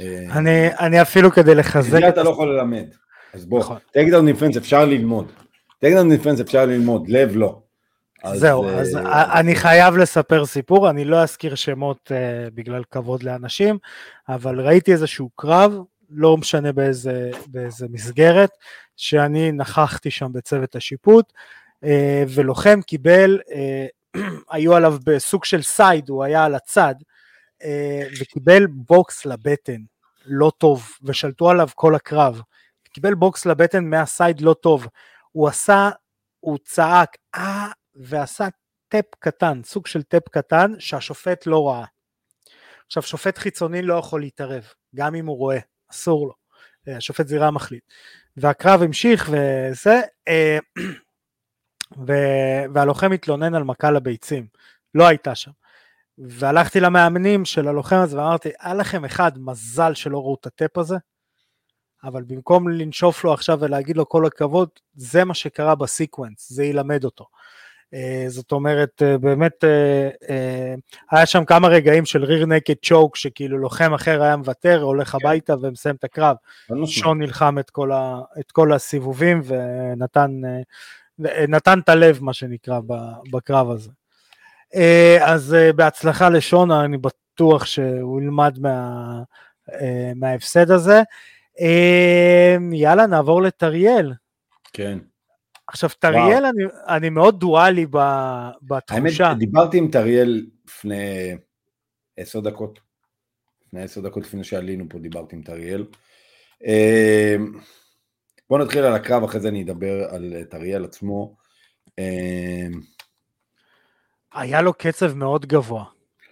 אה, אני, אני אפילו כדי לחזק... את זה אתה לא יכול ללמד, אז בוא, takedown defense אפשר ללמוד, takedown defense אפשר ללמוד, לב לא. אז, זהו, אה, אז אני חייב לספר סיפור, אני לא אזכיר שמות uh, בגלל כבוד לאנשים, אבל ראיתי איזשהו קרב, לא משנה באיזה, באיזה מסגרת, שאני נכחתי שם בצוות השיפוט, ולוחם קיבל, [CLEARS THROAT] היו עליו בסוג של side, הוא היה על הצד, וקיבל בוקס לבטן, לא טוב, ושלטו עליו כל הקרב. קיבל בוקס לבטן מה side לא טוב. הוא עשה, הוא צעק, אה, ועשה tap קטן, סוג של tap קטן שהשופט לא ראה. עכשיו שופט חיצוני לא יכול להתערב, גם אם הוא רואה, אסור לו. השופט זירה מחליט. והקרב המשיך וזה, [CLEARS THROAT] ו... והלוחם התלונן על מכה לביצים, לא הייתה שם. והלכתי למאמנים של הלוחם הזה ואמרתי, היה לכם אחד מזל שלא ראו את הטאפ הזה, אבל במקום לנשוף לו עכשיו ולהגיד לו כל הכבוד, זה מה שקרה בסיקוונס, זה ילמד אותו. Uh, זאת אומרת, uh, באמת uh, uh, היה שם כמה רגעים של ריר נקד צ'וק, שכאילו לוחם אחר היה מוותר, הולך כן. הביתה ומסיים את הקרב. שון נלחם את כל, ה, את כל הסיבובים ונתן uh, נתן את הלב, מה שנקרא, בקרב הזה. Uh, אז uh, בהצלחה לשון, אני בטוח שהוא ילמד מה, uh, מההפסד הזה. יאללה, נעבור לטריאל. כן. עכשיו, טריאל, אני, אני מאוד דואלי בתחושה. האמת, דיברתי עם טריאל לפני עשר דקות. לפני עשר דקות לפני שעלינו פה דיברתי עם טריאל. בואו נתחיל על הקרב, אחרי זה אני אדבר על טריאל עצמו. היה לו קצב מאוד גבוה.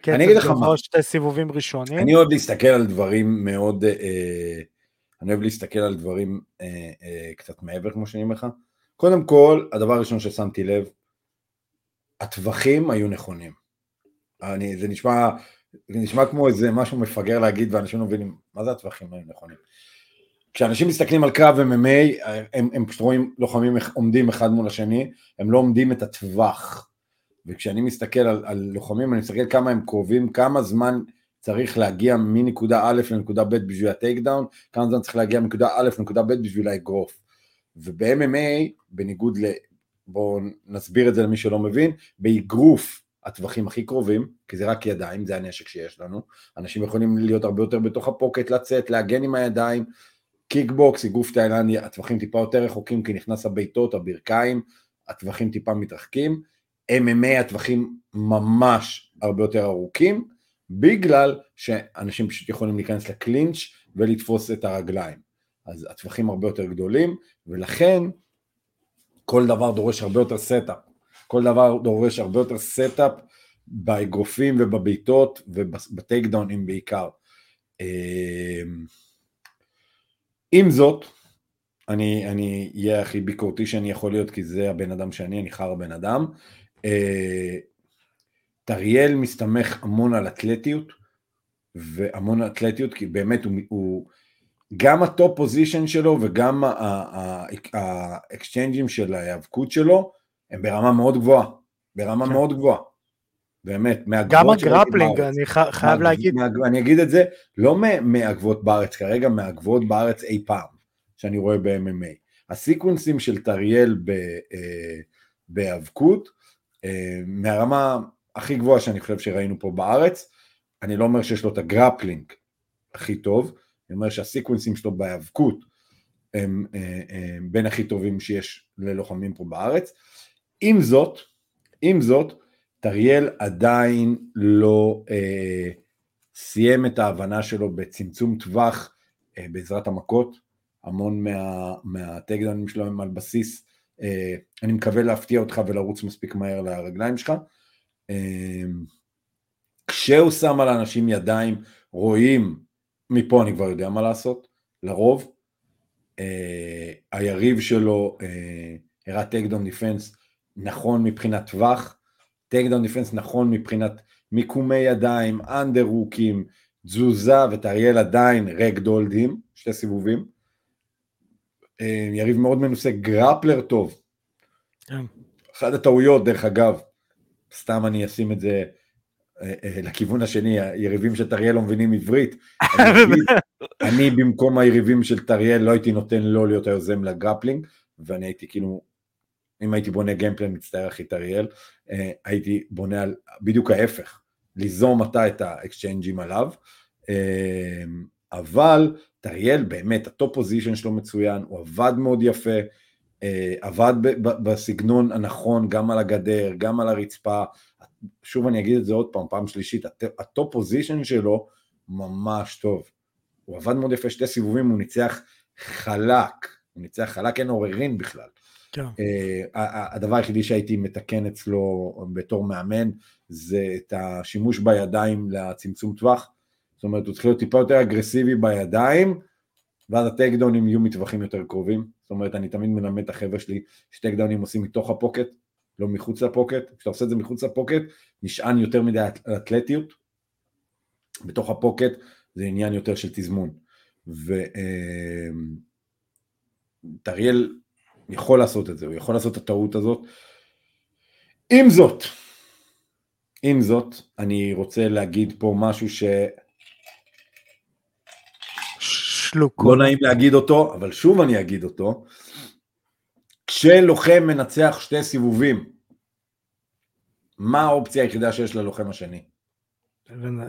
אני אגיד לך מה. שתי סיבובים ראשונים. אני אוהב להסתכל על דברים מאוד... אה, אני אוהב להסתכל על דברים אה, אה, קצת מעבר, כמו שאני אומר לך. קודם כל, הדבר הראשון ששמתי לב, הטווחים היו נכונים. אני, זה נשמע, זה נשמע כמו איזה משהו מפגר להגיד, ואנשים לא מבינים, מה זה הטווחים היו נכונים? כשאנשים מסתכלים על קרב MMA, הם, הם פשוט רואים לוחמים עומדים אחד מול השני, הם לא עומדים את הטווח. וכשאני מסתכל על, על לוחמים, אני מסתכל כמה הם קרובים, כמה זמן צריך להגיע מנקודה א' לנקודה ב' בשביל הטייק דאון, כמה זמן צריך להגיע מנקודה א' לנקודה ב' בשביל האגרוף. וב-MMA, בניגוד ל... בואו נסביר את זה למי שלא מבין, באגרוף הטווחים הכי קרובים, כי זה רק ידיים, זה הנשק שיש לנו, אנשים יכולים להיות הרבה יותר בתוך ה pocket, לצאת, להגן עם הידיים, קיקבוקס, אגרוף תאילנדי, הטווחים טיפה יותר רחוקים, כי נכנס הבעיטות, הברכיים, הטווחים טיפה מתרחקים, MMA הטווחים ממש הרבה יותר ארוכים, בגלל שאנשים פשוט יכולים להיכנס ל clinch ולתפוס את הרגליים. אז הטווחים הרבה יותר גדולים, ולכן כל דבר דורש הרבה יותר setup. כל דבר דורש הרבה יותר setup באגרופים ובבעיטות וב takedown ים בעיקר. אמ, עם זאת, אני אהיה הכי ביקורתי שאני יכול להיות, כי זה הבן אדם שאני, אני חייב הבן אדם. אה, טריאל מסתמך המון על אתלטיות, והמון אתלטיות, כי באמת הוא, הוא גם ה top position שלו וגם ה exchange ים של ההיאבקות שלו, הם ברמה מאוד גבוהה, ברמה כן. מאוד גבוהה. באמת, מהגבוהות גם ה grappling, אני חייב מה, להגיד. מה, אני אגיד את זה, לא מהגבוהות בארץ כרגע, מהגבוהות בארץ אי פעם, שאני רואה ב-MMA. ה sequence ים של טריאל אה, בהיאבקות, אה, מהרמה הכי גבוהה שאני חושב שראינו פה בארץ. אני לא אומר שיש לו את הגרפלינג הכי טוב, אני אומר שהסיקוונסים שלו בהיאבקות הם, אה, הם בין הכי טובים שיש ללוחמים פה בארץ. עם זאת, עם זאת, טריאל עדיין לא אה, סיים את ההבנה שלו בצמצום טווח אה, בעזרת המכות, המון מה, שלו הם על בסיס, אה, אני מקווה להפתיע אותך ולרוץ מספיק מהר לרגליים שלך, אמ, כשהוא שם על אנשים ידיים, רואים, מפה אני כבר יודע מה לעשות, לרוב. אה, היריב שלו אה, הראה takedown defense נכון מבחינת טווח, takedown defense נכון מבחינת מיקומי ידיים, אנדרהוקים, תזוזה וטריאל עדיין ragdolled him, שתי סיבובים. אה, יריב מאוד מנוסה, grappler טוב. כן. אחת הטעויות, דרך אגב, סתם אני אשים את זה אה, אה, לכיוון השני, היריבים של טריאל לא מבינים עברית. [LAUGHS] אני במקום היריבים של טריאל לא הייתי נותן לו להיות היוזם ל grappling, ואני הייתי כאילו, אם הייתי בונה game plan, מצטער אחי טריאל, הייתי בונה על בדיוק ההפך, ליזום אתה את האקסצ'יינג'ים עליו, אבל טריאל באמת, ה top position שלו מצוין, הוא עבד מאוד יפה, אה, עבד בסגנון הנכון, גם על הגדר, גם על הרצפה, שוב אני אגיד את זה עוד פעם, פעם שלישית, ה top position שלו ממש טוב. הוא עבד מאוד יפה שתי סיבובים, הוא ניצח חלק, הוא ניצח חלק, אין עוררין בכלל. כן. אה, הדבר היחידי שהייתי מתקן אצלו בתור מאמן זה את השימוש בידיים לצמצום טווח. זאת אומרת, הוא צריך להיות טיפה יותר אגרסיבי בידיים, ואז הטייק דאונים יהיו מטווחים יותר קרובים, זאת אומרת אני תמיד מלמד את החבר'ה שלי שטייק דאונים עושים מתוך הפוקט, לא מחוץ לפוקט, כשאתה עושה את זה מחוץ לפוקט, נשען יותר מדי על אתלטיות, בתוך הפוקט זה עניין יותר של תזמון, וטריאל אה, יכול לעשות את זה, הוא יכול לעשות את הטעות הזאת. עם זאת, עם זאת, אני רוצה להגיד פה משהו ש... שלוק. לא נעים להגיד אותו, אבל שוב אני אגיד אותו. כשלוחם מנצח שתי סיבובים, מה האופציה היחידה שיש ללוחם השני?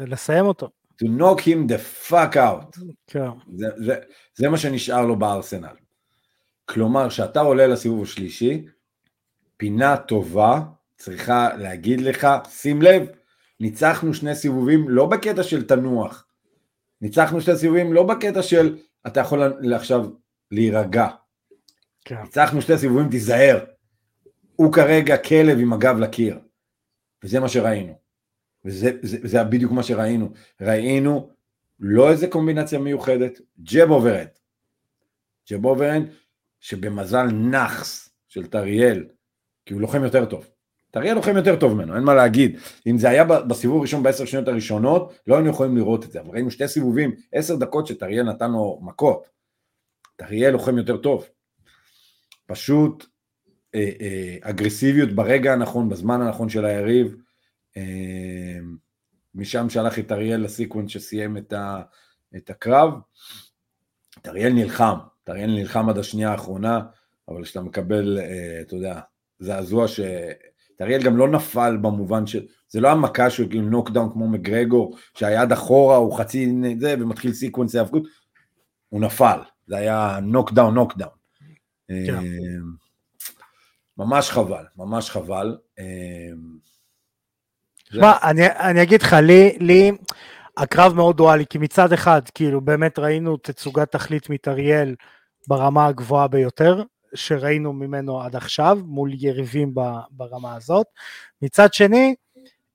לסיים אותו. To knock him the fuck out. כן. זה, זה, זה מה שנשאר לו בארסנל. כלומר, כשאתה עולה לסיבוב השלישי, פינה טובה צריכה להגיד לך, שים לב, ניצחנו שני סיבובים לא בקטע של תנוח, ניצחנו שני סיבובים לא בקטע של אתה יכול עכשיו להירגע. כן. ניצחנו שני סיבובים, תיזהר. הוא כרגע כלב עם הגב לקיר. וזה מה שראינו. וזה זה, זה בדיוק מה שראינו. ראינו לא איזה קומבינציה מיוחדת, jab overhand. jab overhand שבמזל נאחס של טריאל, כי הוא לוחם יותר טוב. טריאל לוחם יותר טוב ממנו, אין מה להגיד. אם זה היה בסיבוב הראשון בעשר שניות הראשונות, לא היינו יכולים לראות את זה, אבל ראינו שתי סיבובים, עשר דקות שטריאל נתן לו מכות. טריאל לוחם יותר טוב. פשוט אה, אה, אגרסיביות ברגע הנכון, בזמן הנכון של היריב. אה, משם שלח את טריאל ל sequence שסיים את, ה, את הקרב. טריאל נלחם, טריאל נלחם עד השנייה האחרונה, אבל כשאתה מקבל, אה, אתה יודע, זעזוע ש... טריאל גם לא נפל במובן של, זה לא המכה שהוא כאילו knockdown כמו מגרגור, שהיד אחורה הוא חצי זה ומתחיל sequence היאבקות, הוא נפל, זה היה knockdown knockdown. כן. ממש חבל, ממש חבל. שמע, אני, אני אגיד לך, לי, לי הקרב מאוד דואלי, כי מצד אחד, כאילו, באמת ראינו תצוגת תכלית מתריאל ברמה הגבוהה ביותר, שראינו ממנו עד עכשיו, מול יריבים ברמה הזאת. מצד שני,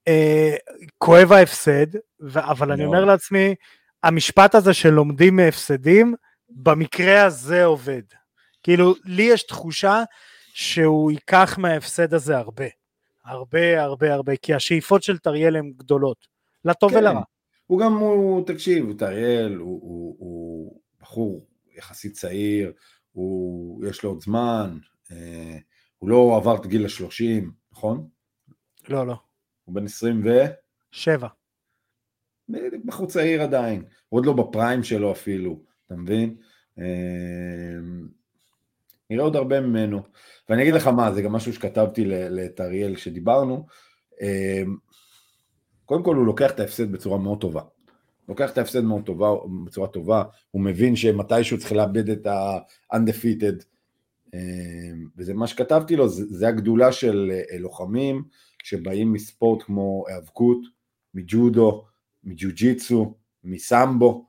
אה, כואב ההפסד, ו- אבל אני אומר לעצמי, המשפט הזה שלומדים מהפסדים, במקרה הזה עובד. כאילו, לי יש תחושה שהוא ייקח מההפסד הזה הרבה. הרבה הרבה הרבה, כי השאיפות של טריאל הן גדולות, לטוב כן. ולרע. הוא גם, הוא, תקשיב, טריאל הוא, הוא, הוא בחור יחסית צעיר, הוא, יש לו עוד זמן, אה, הוא לא עבר את גיל השלושים, נכון? לא, לא. הוא בן עשרים ו... שבע. בחור צעיר עדיין, הוא עוד לא בפריים שלו אפילו, אתה מבין? אה, נראה עוד הרבה ממנו. ואני אגיד לך מה, זה גם משהו שכתבתי את אריאל כשדיברנו. אה, קודם כל הוא לוקח את ההפסד בצורה מאוד טובה. לוקח את ההפסד מאוד טובה, בצורה טובה, הוא מבין שמתישהו צריך לאבד את ה-undefeated, אה, וזה מה שכתבתי לו, זה, זה הגדולה של אה, לוחמים שבאים מספורט כמו היאבקות, מג'ודו, מג'ו-ג'יצו, מסמבו,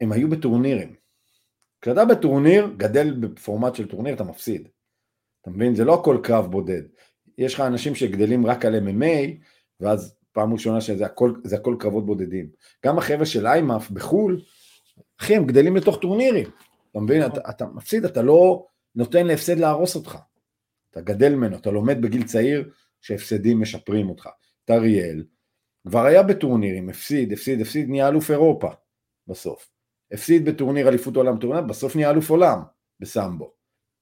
הם היו בטורנירים. כשאתה בטורניר, גדל בפורמט של טורניר, אתה מפסיד. אתה מבין? זה לא הכל קרב בודד. יש לך אנשים שגדלים רק על MMA, ואז פעם ראשונה שזה הכל, זה הכל קרבות בודדים. גם החבר'ה של איימאף בחו"ל, אחי, הם גדלים לתוך טורנירים. אתה מבין? אתה, אתה מפסיד, אתה לא נותן להפסד להרוס אותך. אתה גדל ממנו, אתה לומד בגיל צעיר שהפסדים משפרים אותך. את אריאל, כבר היה בטורנירים, הפסיד, הפסיד, הפסיד, נהיה אלוף אירופה בסוף. הפסיד בטורניר אליפות עולם טורניר, בסוף נהיה אלוף עולם בסמבו.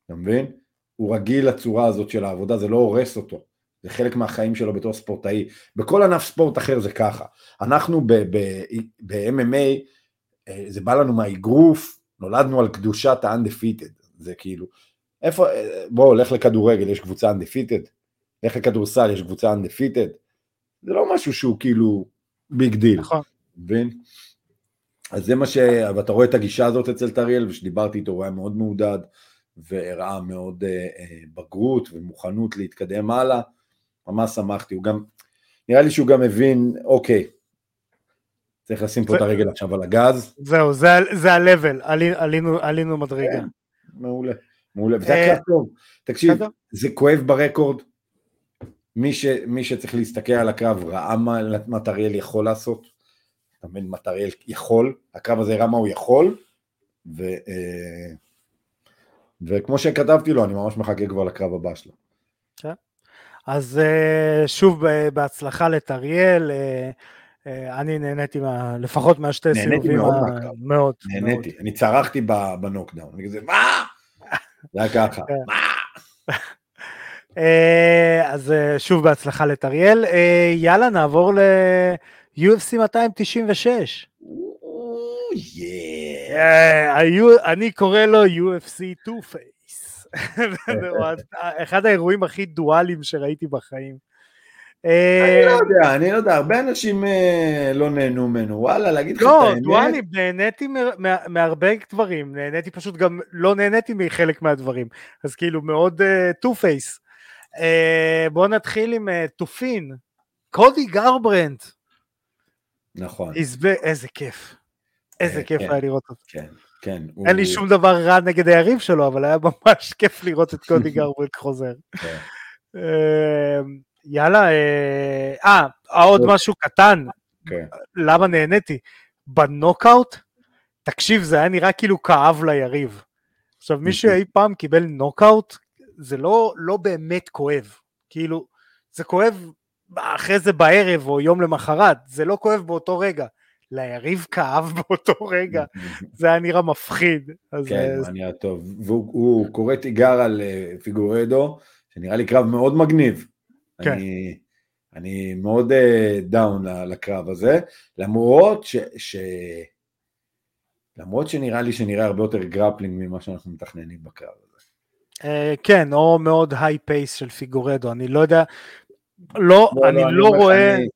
אתה מבין? הוא רגיל לצורה הזאת של העבודה, זה לא הורס אותו. זה חלק מהחיים שלו בתור ספורטאי. בכל ענף ספורט אחר זה ככה. אנחנו ב-MMA, אה, זה בא לנו מהאגרוף, נולדנו על קדושת ה-undefeated. זה כאילו, איפה, אה, בוא, לך לכדורגל, יש קבוצה undefeated, לך לכדורסל, יש קבוצה undefeated. זה לא משהו שהוא כאילו big deal. נכון. מבין? אז זה מה ש... ואתה רואה את הגישה הזאת אצל טריאל, ושדיברתי איתו, הוא היה מאוד מעודד, והראה מאוד אה, אה, בגרות ומוכנות להתקדם הלאה. ממש שמחתי, הוא גם, נראה לי שהוא גם הבין, אוקיי, צריך לשים פה זה- את הרגל עכשיו על הגז. זהו, זה, זה ה-level, עלי, עלינו, עלינו מדרגה. כן, מעולה, מעולה, וזה אה, היה קרב טוב. תקשיב. זה כואב ברקורד. מי, ש, מי שצריך להסתכל על הקרב ראה מה, מה טריאל יכול לעשות. אתה מבין מה טריאל יכול, הקרב הזה הראה מה הוא יכול, ו, אה, וכמו שכתבתי לו, אני ממש מחכה כבר לקרב הבא שלו. כן. אז אה, שוב בהצלחה לטריאל, אה, אני נהניתי מה, לפחות מהשתי סיבובים. נהניתי מאוד מהקרב. מאוד. נהניתי, אני צרחתי בנוקדאון, אני כזה, מה? זה היה ככה, כן. מה? [LAUGHS] אז שוב בהצלחה לטריאל. יאללה, נעבור ל-UFC 296. אני קורא לו UFC 2 Face. אחד האירועים הכי דואליים שראיתי בחיים. אני לא יודע, אני לא יודע, הרבה אנשים אה, לא נהנו ממנו, וואלה, להגיד לך את לא, האמת. לא, דואלים, נהניתי מהרבה דברים, נהניתי פשוט גם, לא נהניתי מחלק מהדברים, אז כאילו מאוד two-faced. בואו נתחיל עם תופין, אה, קודי גרברנט. נכון. איזה כיף. איזה כיף כן, היה לראות אותו. כן. אין לי שום דבר רע נגד היריב שלו, אבל היה ממש [LAUGHS] כיף לראות את קודי [LAUGHS] גרברנט חוזר. כן. אמ, יאללה, אה, אה עוד משהו קטן, כן. למה נהניתי? בנוקאוט, תקשיב, זה היה נראה כאילו כאב ליריב. עכשיו, מי שאי פעם קיבל נוקאוט, זה לא, לא באמת כואב. כאילו, זה כואב אחרי זה בערב או יום למחרת, זה לא כואב באותו רגע. ליריב כאב [LAUGHS] באותו רגע, [LAUGHS] זה היה נראה מפחיד. כן, זה נראה טוב. והוא קורא תיגר על אה, פיגורדו, שנראה לי קרב מאוד מגניב. כן. אני, אני מאוד down אה, לקרב הזה, למרות ש, ש... למרות שנראה לי שנראה הרבה יותר grappling ממה שאנחנו מתכננים בקרב הזה. אה, כן, או מאוד high pace של פיגורדו, אני לא יודע, לא, לא אני לא, לא רואה... אני,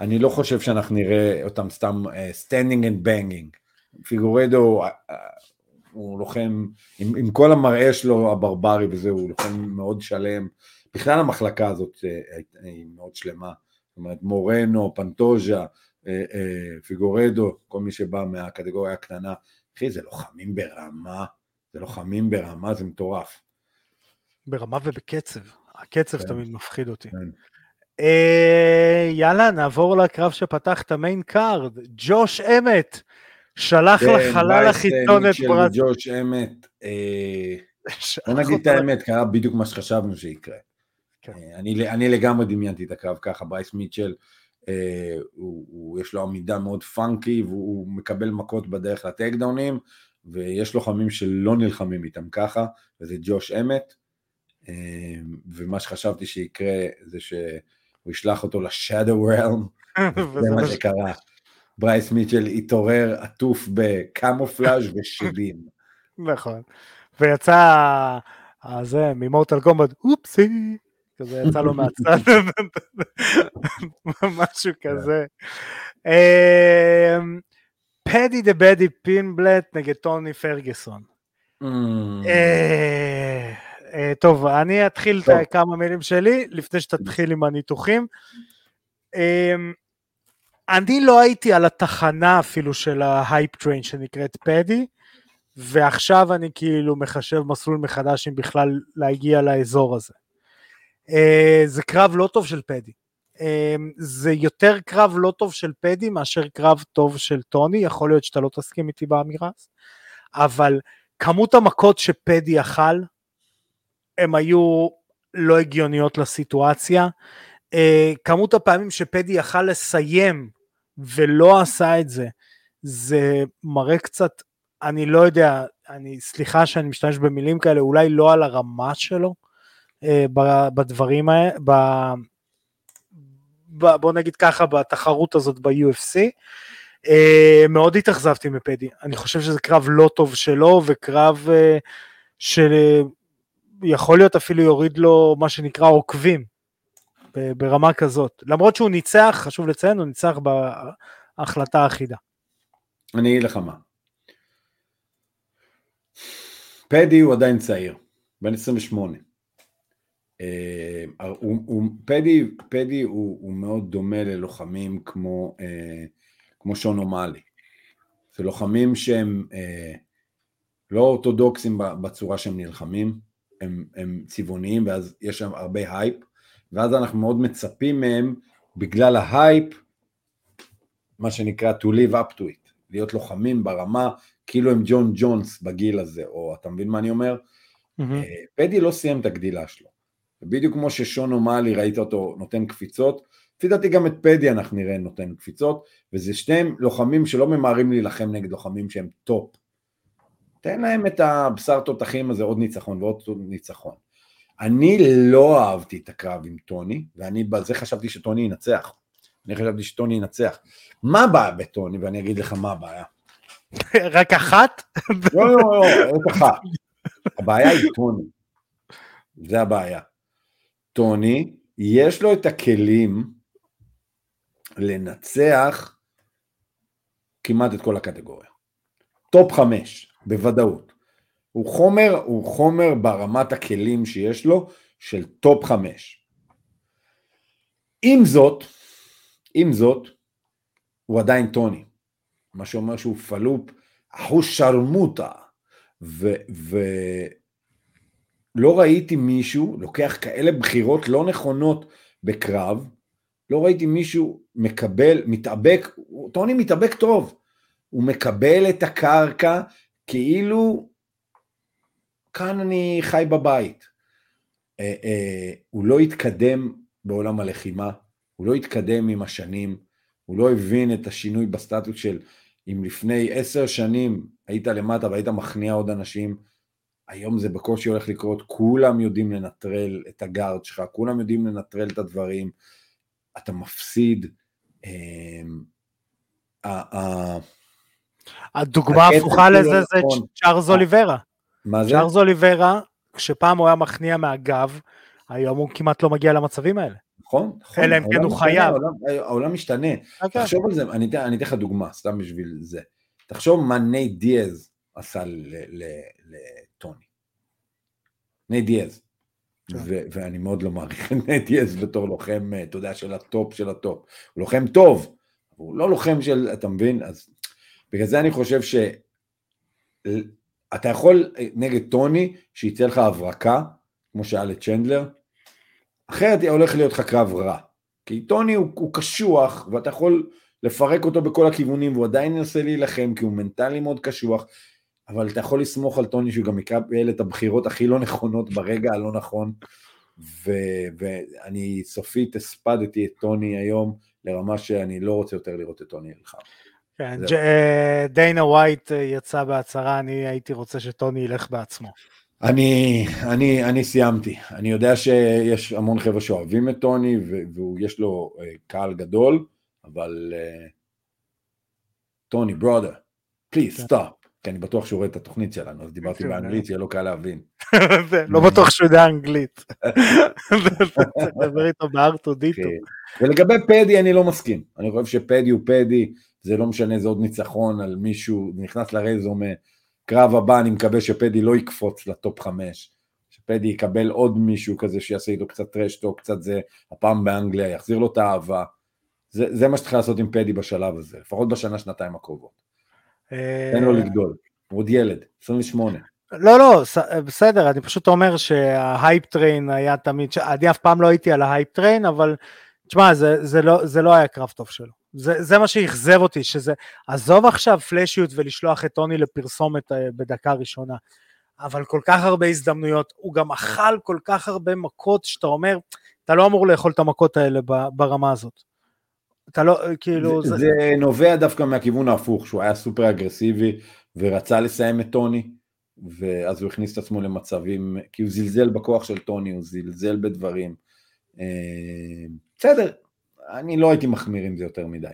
אני לא חושב שאנחנו נראה אותם סתם standing and banging. פיגורדו אה, הוא לוחם, עם, עם כל המראה שלו הברברי וזה, הוא לוחם מאוד שלם. בכלל המחלקה הזאת אה, היא מאוד שלמה. זאת אומרת, מורנו, פנטוז'ה, פיגורדו, כל מי שבא מהקטגוריה הקטנה. אחי, זה לוחמים ברמה, זה לוחמים ברמה, זה מטורף. ברמה ובקצב. הקצב כן. תמיד מפחיד אותי. כן. אה, יאללה, נעבור לקרב שפתח את ה main card. ג'וש אמת שלח כן, לחלל החיצון את פרס. ג'וש אמת, אה, [LAUGHS] בוא נגיד את האמת, קרה בדיוק מה שחשבנו שיקרה. כן. אה, אני, אני לגמרי דמיינתי את הקרב ככה, ברייס מיטשל, יש לו עמידה מאוד funky, והוא מקבל מכות בדרך לטקדאונים, ויש לוחמים שלא נלחמים איתם ככה, וזה ג'וש אמת, אה, ומה שחשבתי שיקרה זה ש... הוא ישלח אותו ל shadow realm, זה מה שקרה. ברייס מיטשל התעורר עטוף בקמופלאז' [LAUGHS] ושדים. נכון. ויצא הזה מ Mortal Kombat, אופסי, כזה יצא לו מהצד, [LAUGHS] משהו כזה. אמ, פדי the Baddy פינבלט נגד טוני פרגוסון. אה, טוב, אני אתחיל טוב. כמה מילים שלי, לפני שתתחיל עם הניתוחים. אמ, אני לא הייתי על התחנה אפילו של ה hype train שנקראת פדי, ועכשיו אני כאילו מחשב מסלול מחדש אם בכלל להגיע לאזור הזה. אה, זה קרב לא טוב של פדי. אמ, זה יותר קרב לא טוב של פדי מאשר קרב טוב של טוני, יכול להיות שאתה לא תסכים איתי באמירה הזאת, אבל כמות המכות שפדי אכל, הם היו לא הגיוניות לסיטואציה. Uh, כמות הפעמים שפדי יכל לסיים ולא עשה את זה, זה מראה קצת, אני לא יודע, אני, סליחה שאני משתמש במילים כאלה, אולי לא על הרמה שלו uh, בדברים האלה, ב, ב, בוא נגיד ככה, בתחרות הזאת ב-UFC. Uh, אה, מאוד התאכזבתי מפדי, אני חושב שזה קרב לא טוב שלו וקרב uh, של... יכול להיות אפילו יוריד לו מה שנקרא עוקבים ברמה כזאת. למרות שהוא ניצח, חשוב לציין, הוא ניצח בהחלטה האחידה. אני אגיד לך מה. פדי הוא עדיין צעיר, בן 28. אה, הוא, הוא, פדי, פדי הוא, הוא מאוד דומה ללוחמים כמו, אה, כמו שון אומאלי. זה לוחמים שהם אה, לא אורתודוקסים בצורה שהם נלחמים, הם, הם צבעוניים ואז יש שם הרבה הייפ, ואז אנחנו מאוד מצפים מהם בגלל ההייפ, מה שנקרא to live up to it, להיות לוחמים ברמה, כאילו הם ג'ון ג'ונס בגיל הזה, או אתה מבין מה אני אומר? אה, פדי לא סיים את הגדילה שלו. בדיוק כמו שון אומאלי, ראית אותו נותן קפיצות, לפי דעתי גם את פדי אנחנו נראה נותן קפיצות, וזה שניהם לוחמים שלא ממהרים להילחם נגד לוחמים שהם top. תן להם את הבשר תותחים הזה, עוד ניצחון ועוד ניצחון. אני לא אהבתי את הקרב עם טוני, ואני בזה חשבתי שטוני ינצח. אני חשבתי שטוני ינצח. מה הבעיה בטוני? ואני אגיד לך מה הבעיה. [LAUGHS] רק אחת? לא, לא, לא, אין אחת. הבעיה היא טוני. זה הבעיה. טוני, יש לו את הכלים לנצח כמעט את כל הקטגוריה. top חמש, בוודאות. הוא חומר, הוא חומר ברמת הכלים שיש לו של top חמש. עם זאת, עם זאת, הוא עדיין טוני. מה שאומר שהוא פלופ, אחושרמוטה. ולא ראיתי מישהו לוקח כאלה בחירות לא נכונות בקרב, לא ראיתי מישהו מקבל, מתאבק, טוני מתאבק טוב, הוא מקבל את הקרקע כאילו כאן אני חי בבית. אה, אה, הוא לא התקדם בעולם הלחימה, הוא לא התקדם עם השנים, הוא לא הבין את השינוי בסטטוס של אם לפני עשר שנים היית למטה והיית מכניע עוד אנשים, היום זה בקושי הולך לקרות, כולם יודעים לנטרל את הגארד שלך, כולם יודעים לנטרל את הדברים, אתה מפסיד. אמ, ה- ה- הדוגמה ההפוכה שלו לזה זה. צ'ארלס אה, אוליברה. מה זה? צ'ארלס אוליברה, כשפעם הוא היה מכניע מהגב, היום הוא כמעט לא מגיע למצבים האלה. נכון, נכון. אלא אם כן הוא חייב. העולם- העולם משתנה. אוקיי. תחשוב על זה, אני אתן לך דוגמה, סתם בשביל זה. תחשוב מה נייט דיאז עשה לטוני. נייט דיאז. כן. ו- ואני מאוד לא מעריך את נייט דיאז בתור לוחם, אה, אתה יודע, של ה top של ה top. הוא לוחם טוב, הוא לא לוחם של, אתה מבין? אז בגלל זה אני חושב ש... אתה יכול נגד טוני, שיצא לך הברקה, כמו שהיה לצ'נדלר, אחרת הולך להיות לך קרב רע. כי טוני הוא, הוא קשוח, ואתה יכול לפרק אותו בכל הכיוונים, והוא עדיין ינסה להילחם, כי הוא מנטלי מאוד קשוח, אבל אתה יכול לסמוך על טוני שהוא גם יקבל את הבחירות הכי לא נכונות ברגע הלא נכון, ו- ואני סופית הספדתי את טוני היום, לרמה שאני לא רוצה יותר לראות את טוני נלחם. כן. ג'- אה, דיינה ווייט אה, יצא בהצהרה, אני הייתי רוצה שטוני ילך בעצמו. אני, אני, אני סיימתי. אני יודע שיש המון חבר'ה שאוהבים את טוני, ויש לו אה, קהל גדול, אבל טוני, brother, please. Stop. כי אני בטוח שהוא רואה את התוכנית שלנו, אז דיברתי באנגלית, שיהיה לו קל להבין. [LAUGHS] לא בטוח שהוא יודע אנגלית. [LAUGHS] לדבר איתו בארטו דיטו. כן. ולגבי פדי אני לא מסכים. אני חושב שפדי הוא פדי, זה לא משנה, זה עוד ניצחון על מישהו, נכנס לרזומה. קרב הבא, אני מקווה שפדי לא יקפוץ ל top חמש. שפדי יקבל עוד מישהו כזה שיעשה איתו קצת trash talk, קצת זה, הפעם באנגליה, יחזיר לו את האהבה. זה, זה מה שצריך לעשות עם פדי בשלב הזה, לפחות בשנה, שנתיים הקרובות. אה, תן לו לגדול. הוא עוד ילד, 28. לא, לא, בסדר, אני פשוט אומר שה hype train היה תמיד, אני אף פעם לא הייתי על ה hype train, אבל תשמע, זה, זה, לא, זה לא היה קרב טוב שלו. זה, זה מה שאכזב אותי, שזה, עזוב עכשיו פלאשיות ולשלוח את טוני לפרסומת אה, בדקה ראשונה, אבל כל כך הרבה הזדמנויות, הוא גם אכל כל כך הרבה מכות, שאתה אומר, אתה לא אמור לאכול את המכות האלה ברמה הזאת. אתה לא, כאילו, זה, זה, זה נובע דווקא מהכיוון ההפוך, שהוא היה סופר אגרסיבי ורצה לסיים את טוני, ואז הוא הכניס את עצמו למצבים, כי הוא זלזל בכוח של טוני, הוא זלזל בדברים. אה, בסדר, אני לא הייתי מחמיר עם זה יותר מדי.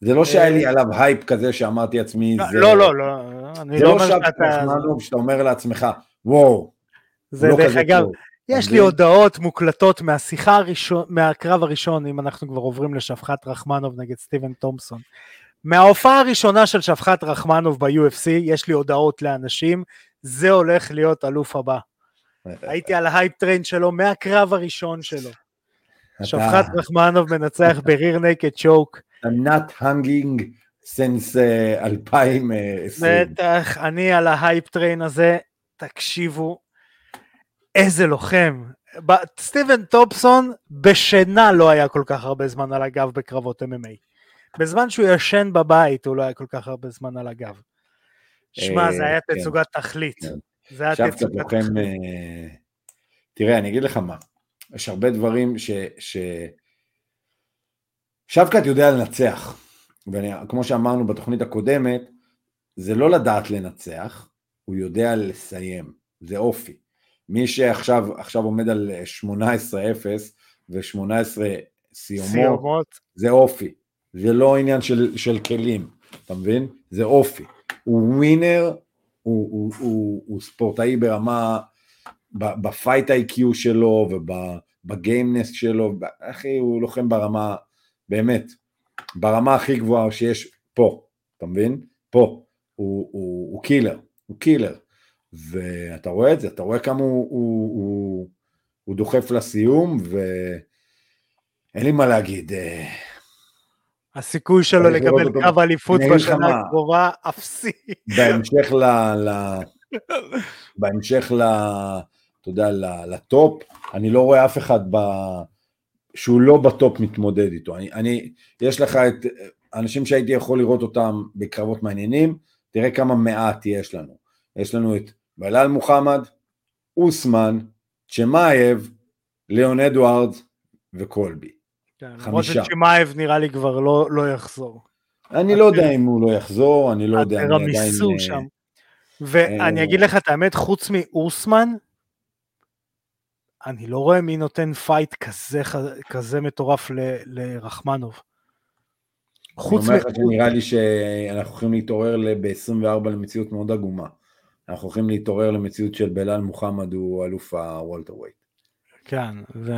זה לא שהיה לי עליו הייפ כזה שאמרתי לעצמי, זה לא, לא, לא, אני זה לא לא אומר שאתה, רחמונוב שאתה אומר לעצמך, וואו, זה לא דרך כזה אגב, טוב. יש לי זה- הודעות מוקלטות מהשיחה הראשון, מהקרב הראשון, אם אנחנו כבר עוברים לשבקאט רחמונוב נגד סטיבן תומפסון. מההופעה הראשונה של שבקאט רחמונוב ב-UFC, יש לי הודעות לאנשים, זה הולך להיות אלוף הבא. הייתי על ההייפ טריין שלו מהקרב הראשון שלו. שפחת רחמנוב מנצח בריר נקד צ'וק. I'm not hanging since uh, 2020. בטח, אני על ההייפ טריין הזה, תקשיבו, איזה לוחם. סטיבן טופסון בשינה לא היה כל כך הרבה זמן על הגב בקרבות MMA. בזמן שהוא ישן בבית הוא לא היה כל כך הרבה זמן על הגב. שמע, זה אה, היה כן. תצוגת תכלית. זה היה תצוגת. תכלית. אה, תראה, אני אגיד לך מה, יש הרבה דברים ש... ש... שבקת יודע לנצח, וכמו שאמרנו בתוכנית הקודמת, זה לא לדעת לנצח, הוא יודע לסיים, זה אופי. מי שעכשיו עכשיו עומד על 18-0 ו-18 סיומות, סיומות. זה אופי, זה לא עניין של, של כלים, אתה מבין? זה אופי. הוא winner, הוא, הוא, הוא, הוא ספורטאי ברמה, ב fight IQ שלו וב gameness שלו, אחי, הוא לוחם ברמה, באמת, ברמה הכי גבוהה שיש פה, אתה מבין? פה, הוא, הוא, הוא killer, הוא killer. ואתה רואה את זה, אתה רואה כמה הוא, הוא, הוא, הוא דוחף לסיום, ואין לי מה להגיד. אה, הסיכוי שלו לקבל אותו. קו אליפות בשנה. הקרובה אפסי. בהמשך. ל... [LAUGHS] בהמשך ל... אתה יודע, ל top, אני לא רואה אף אחד ב... שהוא לא ב top מתמודד איתו. אני, אני, יש לך את אנשים שהייתי יכול לראות אותם בקרבות מעניינים, תראה כמה מעט יש לנו. יש לנו את בלאל מוחמד, אוסמן, צ'ימאייב, ליאון אדוארדס וקולבי. כן, למרות חמישה. שצ'ימאייב נראה לי כבר לא לא יחזור. אני לא יודע אם הוא לא יחזור, אני לא יודע, אני עדיין... אה, שם. ואני אה, אגיד לך את האמת, חוץ מאוסמן, אני לא רואה מי נותן fight כזה, כזה מטורף ל- לרחמונוב. אני חוץ אומר לך מ... שנראה לי שאנחנו הולכים להתעורר ב-24 למציאות מאוד עגומה. אנחנו הולכים להתעורר למציאות של בלאל מוחמד הוא אלוף הוולטר ווייט. כן, ו...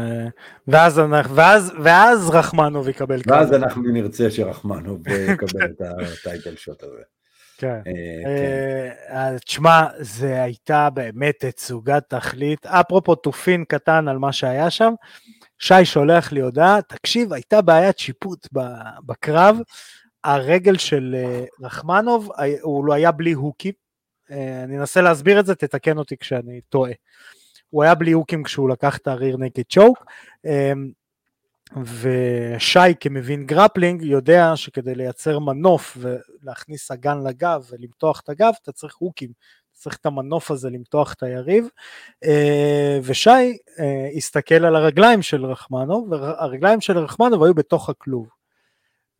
ואז, אנחנו- ואז, ואז רחמנוב יקבל ואז קרב. אנחנו נרצה שרחמנוב יקבל את הטייטל שוט הזה. כן. אה, כן. אה, אז תשמע, זה הייתה באמת תצוגת תכלית. אפרופו תופין קטן על מה שהיה שם, שי שולח לי הודעה, תקשיב, הייתה בעיית שיפוט בקרב, הרגל של אה, רחמנוב, הוא לא היה בלי הוקים, אני אנסה להסביר את זה, תתקן אותי כשאני טועה. הוא היה בלי הוקים כשהוא לקח את ה rear naked choke, ושי כמבין grappling יודע שכדי לייצר מנוף ולהכניס אגן לגב ולמתוח את הגב אתה צריך הוקים, אתה צריך את המנוף הזה למתוח את היריב אה, ושי אה, הסתכל על הרגליים של רחמנוב והרגליים של רחמנוב היו בתוך הכלוב.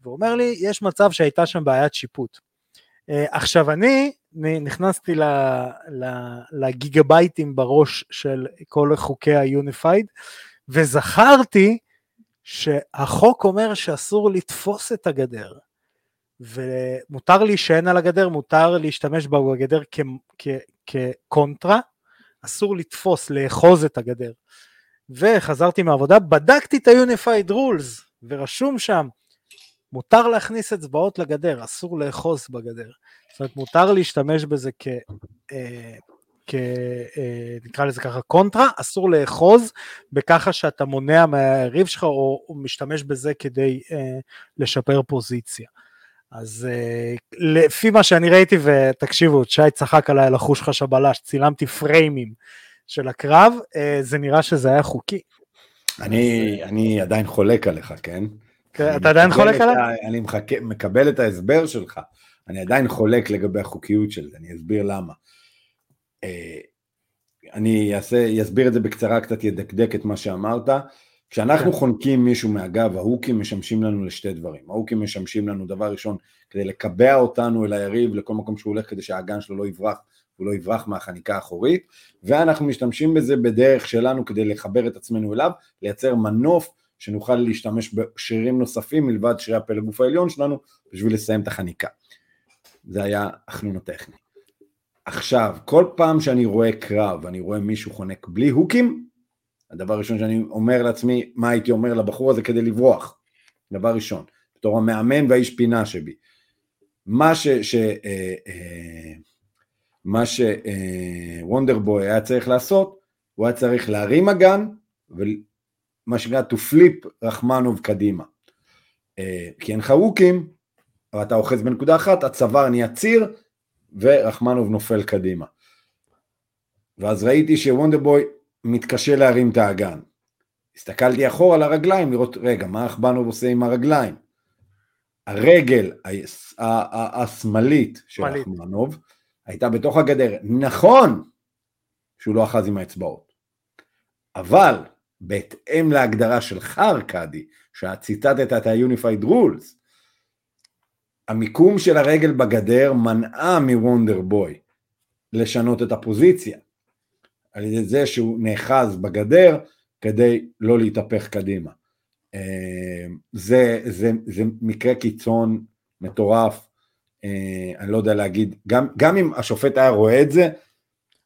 והוא אומר לי יש מצב שהייתה שם בעיית שיפוט. אה, עכשיו אני נכנסתי ל- ל- לגיגה בייטים בראש של כל חוקי ה unified וזכרתי שהחוק אומר שאסור לתפוס את הגדר, ומותר להישען על הגדר, מותר להשתמש בגדר כקונטרה, אסור לתפוס, לאחוז את הגדר. וחזרתי מהעבודה, בדקתי את ה-Unified Rules, ורשום שם, מותר להכניס אצבעות לגדר, אסור לאחוז בגדר. זאת אומרת, מותר להשתמש בזה כ... אה, כ... אה, נקרא לזה ככה קונטרה, אסור לאחוז בככה שאתה מונע מהיריב שלך או, או משתמש בזה כדי אה, לשפר פוזיציה. אז אה, לפי מה שאני ראיתי, ותקשיבו, שי צחק עליי על החוש חש הבלש, צילמתי פריימים של הקרב, אה, זה נראה שזה היה חוקי. אני, אני עדיין חולק עליך, כן? אתה עדיין חולק עליי? אני מחכה, מקבל את ההסבר שלך, אני עדיין חולק לגבי החוקיות של זה, אני אסביר למה. אה, אני אעשה, אסביר את זה בקצרה, קצת ידקדק את מה שאמרת. כשאנחנו כן. חונקים מישהו מהגב, ההוקים משמשים לנו לשתי דברים. ההוקים משמשים לנו, דבר ראשון, כדי לקבע אותנו אל היריב לכל מקום שהוא הולך, כדי שהאגן שלו לא יברח, הוא לא יברח מהחניקה האחורית, ואנחנו משתמשים בזה בדרך שלנו כדי לחבר את עצמנו אליו, לייצר מנוף שנוכל להשתמש בשרירים נוספים מלבד שרירי הפלג גוף העליון שלנו, בשביל לסיים את החניקה. זה היה החנון הטכני. עכשיו, כל פעם שאני רואה קרב, אני רואה מישהו חונק בלי הוקים, הדבר הראשון שאני אומר לעצמי, מה הייתי אומר לבחור הזה כדי לברוח? דבר ראשון, בתור המאמן והאיש פינה שבי. מה ש... ש אה, אה, מה שוונדרבוי היה צריך לעשות, הוא היה צריך להרים אגן, ומה שנקרא to flip רחמנוב קדימה. אה, כי אין לך הוקים, אבל אתה אוחז בנקודה אחת, הצוואר נהיה ציר, ורחמנוב נופל קדימה. ואז ראיתי שוונדרבוי מתקשה להרים את האגן. הסתכלתי אחורה על הרגליים לראות, רגע, מה רחמנוב עושה עם הרגליים? הרגל השמאלית של. רחמנוב הייתה בתוך הגדר. נכון שהוא לא אחז עם האצבעות, אבל בהתאם להגדרה שלך, ארכדי, שאת ציטטת את ה-Unified Rules, המיקום של הרגל בגדר מנעה מוונדר בוי לשנות את הפוזיציה, על ידי זה שהוא נאחז בגדר כדי לא להתהפך קדימה. אה, זה, זה, זה מקרה קיצון מטורף, אה, אני לא יודע להגיד, גם, גם אם השופט היה רואה את זה,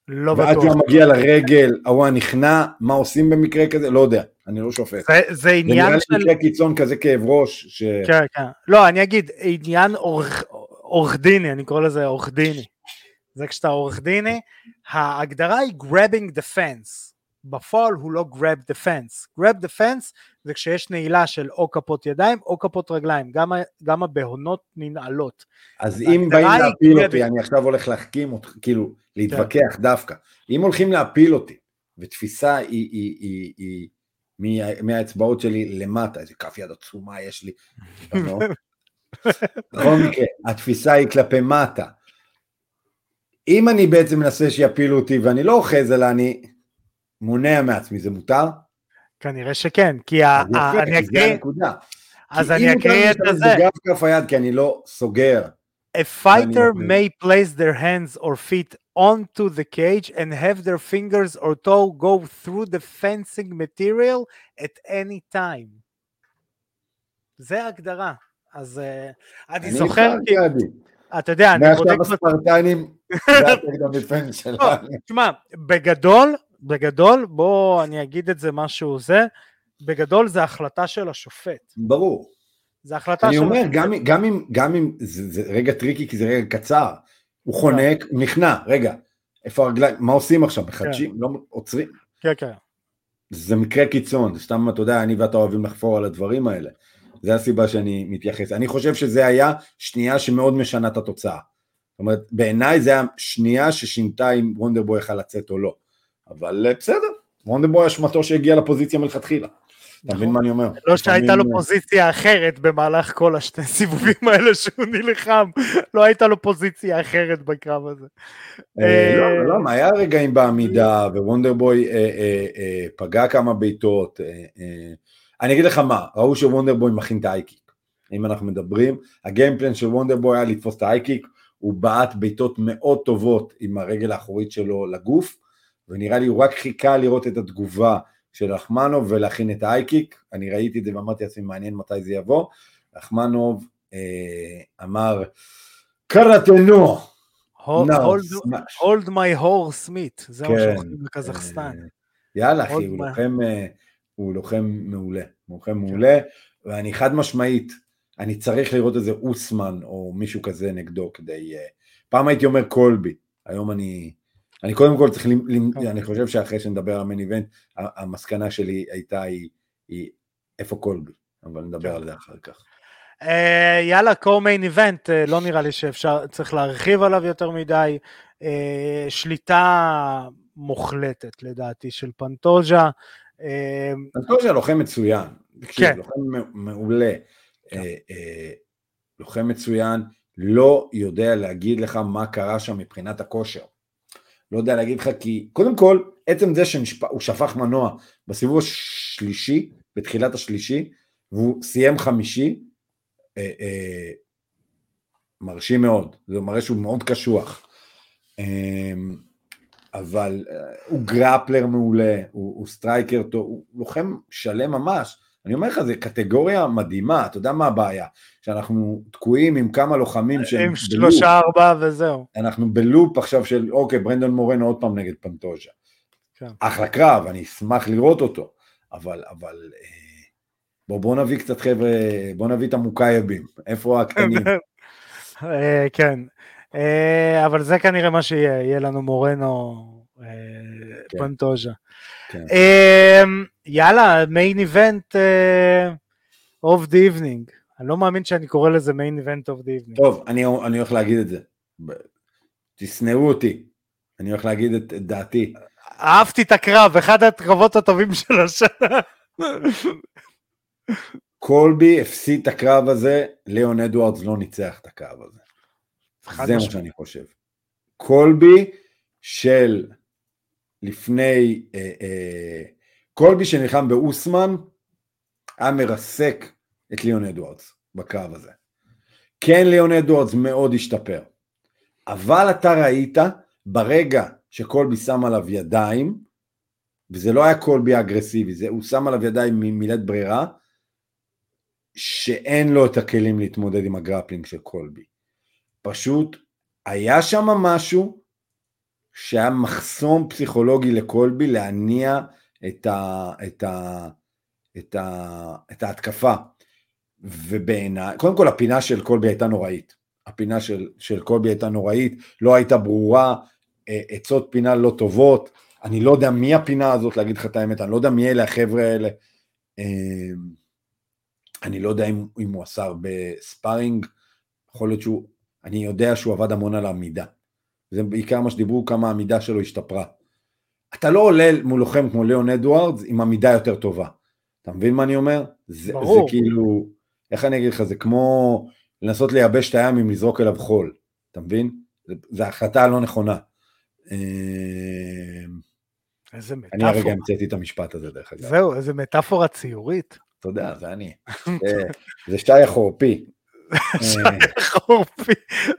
לא ואז בטוח. הוא מגיע לרגל, ההוא הנכנע, מה עושים במקרה כזה? לא יודע, אני לא שופט. זה, זה זה נראה עניין לי של... קיצון כזה כאב ראש, ש... כן, כן. לא, אני אגיד, עניין עורך- עורך דיני, אני קורא לזה עורך דיני. זה כשאתה עורך דיני, ההגדרה היא grabbing the fence. בפועל הוא לא grab the fence. grab the fence זה כשיש נעילה של או כפות ידיים או כפות רגליים, גם, גם הבהונות ננעלות. אז אם באים להפיל grabbing. אותי, אני עכשיו הולך להחכים אותך, כאילו, להתווכח דווקא. אם הולכים להפיל אותי, ותפיסה היא, היא, היא, היא מהאצבעות שלי למטה, איזה כף יד עצומה יש לי. בנות. [LAUGHS] בכל מקרה, התפיסה היא כלפי מטה. אם אני בעצם מנסה שיפילו אותי ואני לא אוחז, אלא אני מונע מעצמי, זה מותר? כנראה שכן, כי ה- אני זה אקריא. אז אני אקריא את להשתמש הזה. בגב כף היד כי אני לא סוגר. A fighter may place their hands or feet onto the cage and have their fingers or toe go through the fencing material at any time. זה ההגדרה. אז אה, אני אני זוכר, כי-. אתה יודע, אני בודק, מעכשיו הספרטנים, זה דיפנס [LAUGHS] שלנו. תשמע, בגדול, בגדול, בוא אני אגיד את זה משהו זה, בגדול זה החלטה של השופט. ברור. זה החלטה אני של אומר, השופט. גם, אם, גם אם זה רגע טריקי, כי זה רגע קצר, הוא חונק, הוא נכנע, רגע, איפה הרגליים, מה עושים עכשיו, מחדשים, לא עוצרים, כן, כן. זה מקרה קיצון, סתם, אתה יודע, אני ואתה אוהבים לחפור על הדברים האלה, זה הסיבה שאני מתייחס, אני חושב שזה היה שנייה שמאוד משנה את התוצאה, זאת אומרת, בעיניי זה היה שנייה ששינתה אם וונדרבוי יכל לצאת או לא, אבל אה, בסדר, וונדרבוי אשמתו שהגיע לפוזיציה מלכתחילה, אתה מבין מה אני אומר? לא שהייתה לו לפעמים, פוזיציה אחרת במהלך כל השני סיבובים האלה שהוא נלחם, לא הייתה לו פוזיציה אחרת בקרב הזה. אה, לא, אה, לא, מה, היה רגעים בעמידה, ווונדרבוי אה, אה, אה, פגע כמה בעיטות. אה, אה. אני אגיד לך מה, ראו שוונדרבוי מכין את האייקיק. אם אנחנו מדברים, הגיימפלן של וונדרבוי היה לתפוס את האייקיק, הוא בעט בעיטות מאוד טובות עם הרגל האחורית שלו לגוף, ונראה לי הוא רק חיכה לראות את התגובה של רחמנוב ולהכין את האייקיק. אני ראיתי את זה ואמרתי לעצמי, מעניין מתי זה יבוא. רחמנוב אה, אמר, קראטנו, hold my horse meat, זה מה כן, שאוכלים בקזחסטן. אה, יאללה אחי, הוא. לוחם, אה, הוא לוחם מעולה, הוא לוחם מעולה, ואני חד משמעית, אני צריך לראות איזה אוסמן או מישהו כזה נגדו כדי, אה, פעם הייתי אומר קולבי, היום אני, אני קודם כל צריך, למ- כן. אני חושב שאחרי שנדבר על מיין איבנט, המסקנה שלי הייתה היא, היא איפה קולבי, אבל נדבר כן. על זה אחר כך. אה, יאללה, co-main event, אה, לא נראה לי שאפשר, צריך להרחיב עליו יותר מדי. אה, שליטה מוחלטת לדעתי של פנטוז'ה. כל לוחם מצוין, כן. לוחם מעולה, אה, אה, לוחם מצוין, לא יודע להגיד לך מה קרה שם מבחינת הכושר. לא יודע להגיד לך כי, קודם כל, עצם זה שהוא שפך מנוע בסיבוב השלישי, בתחילת השלישי, והוא סיים חמישי, אה, אה, מרשים מאוד, זה מראה שהוא מאוד קשוח. אה, אבל אה, הוא grappler מעולה, הוא, הוא striker טוב, הוא לוחם שלם ממש. אני אומר לך, זו קטגוריה מדהימה, אתה יודע מה הבעיה? שאנחנו תקועים עם כמה לוחמים שהם עם ב loop. שלושה ארבעה וזהו. אנחנו ב loop עכשיו של, אוקיי, ברנדון מורנו עוד פעם נגד פנטוז'ה. כן. אחלה קרב, אני אשמח לראות אותו, אבל, אבל, אה, בוא, בוא נביא קצת חבר'ה, בוא נביא את המוקייבים, איפה הקטנים? [LAUGHS] אה, כן, אה, אבל זה כנראה מה שיהיה, יהיה לנו מורנו אה, כן. פנטוז'ה. כן. אה, יאללה, מיין איבנט of the evening. אני לא מאמין שאני קורא לזה מיין איבנט of the evening. טוב, אני, אני הולך להגיד את זה. תשנאו אותי, אני הולך להגיד את, את דעתי. אהבתי את הקרב, אחד הקרבות הטובים של השנה. קולבי הפסיד את הקרב הזה, ליאון אדוארדס לא ניצח את הקרב הזה. זה מה. שאני חושב. קולבי של לפני, אה, אה, קולבי שנלחם באוסמן, היה מרסק את ליאון אדוארדס בקרב הזה. כן ליאון אדוארדס מאוד השתפר, אבל אתה ראית ברגע שקולבי שם עליו ידיים, וזה לא היה קולבי אגרסיבי, זה, הוא שם עליו ידיים מלית ברירה, שאין לו את הכלים להתמודד עם הגרפלינג של קולבי. פשוט היה שם משהו שהיה מחסום פסיכולוגי לקולבי להניע את, ה, את, ה, את, ה, את ההתקפה. ובעיניי, קודם כל הפינה של קולבי הייתה נוראית. הפינה של, של קולבי הייתה נוראית, לא הייתה ברורה, אה, עצות פינה לא טובות. אני לא יודע מי הפינה הזאת, להגיד לך את האמת, אני לא יודע מי אלה החבר'ה האלה. אה, אני לא יודע אם, אם הוא עשה הרבה ספארינג, יכול להיות שהוא, אני יודע שהוא עבד המון על העמידה. זה בעיקר מה שדיברו, כמה העמידה שלו השתפרה. אתה לא עולה מול לוחם כמו ליאון אדוארדס עם עמידה יותר טובה. אתה מבין מה אני אומר? זה, ברור. זה כאילו, איך אני אגיד לך, זה כמו לנסות לייבש את הים עם לזרוק אליו חול. אתה מבין? זו החלטה לא נכונה. אמ, איזה מטאפורה. אני הרגע המצאתי את המשפט הזה דרך אגב. זהו, איזה מטאפורה ציורית. אתה יודע, זה אני. [LAUGHS] זה שי החורפי. [LAUGHS] שי החורפי,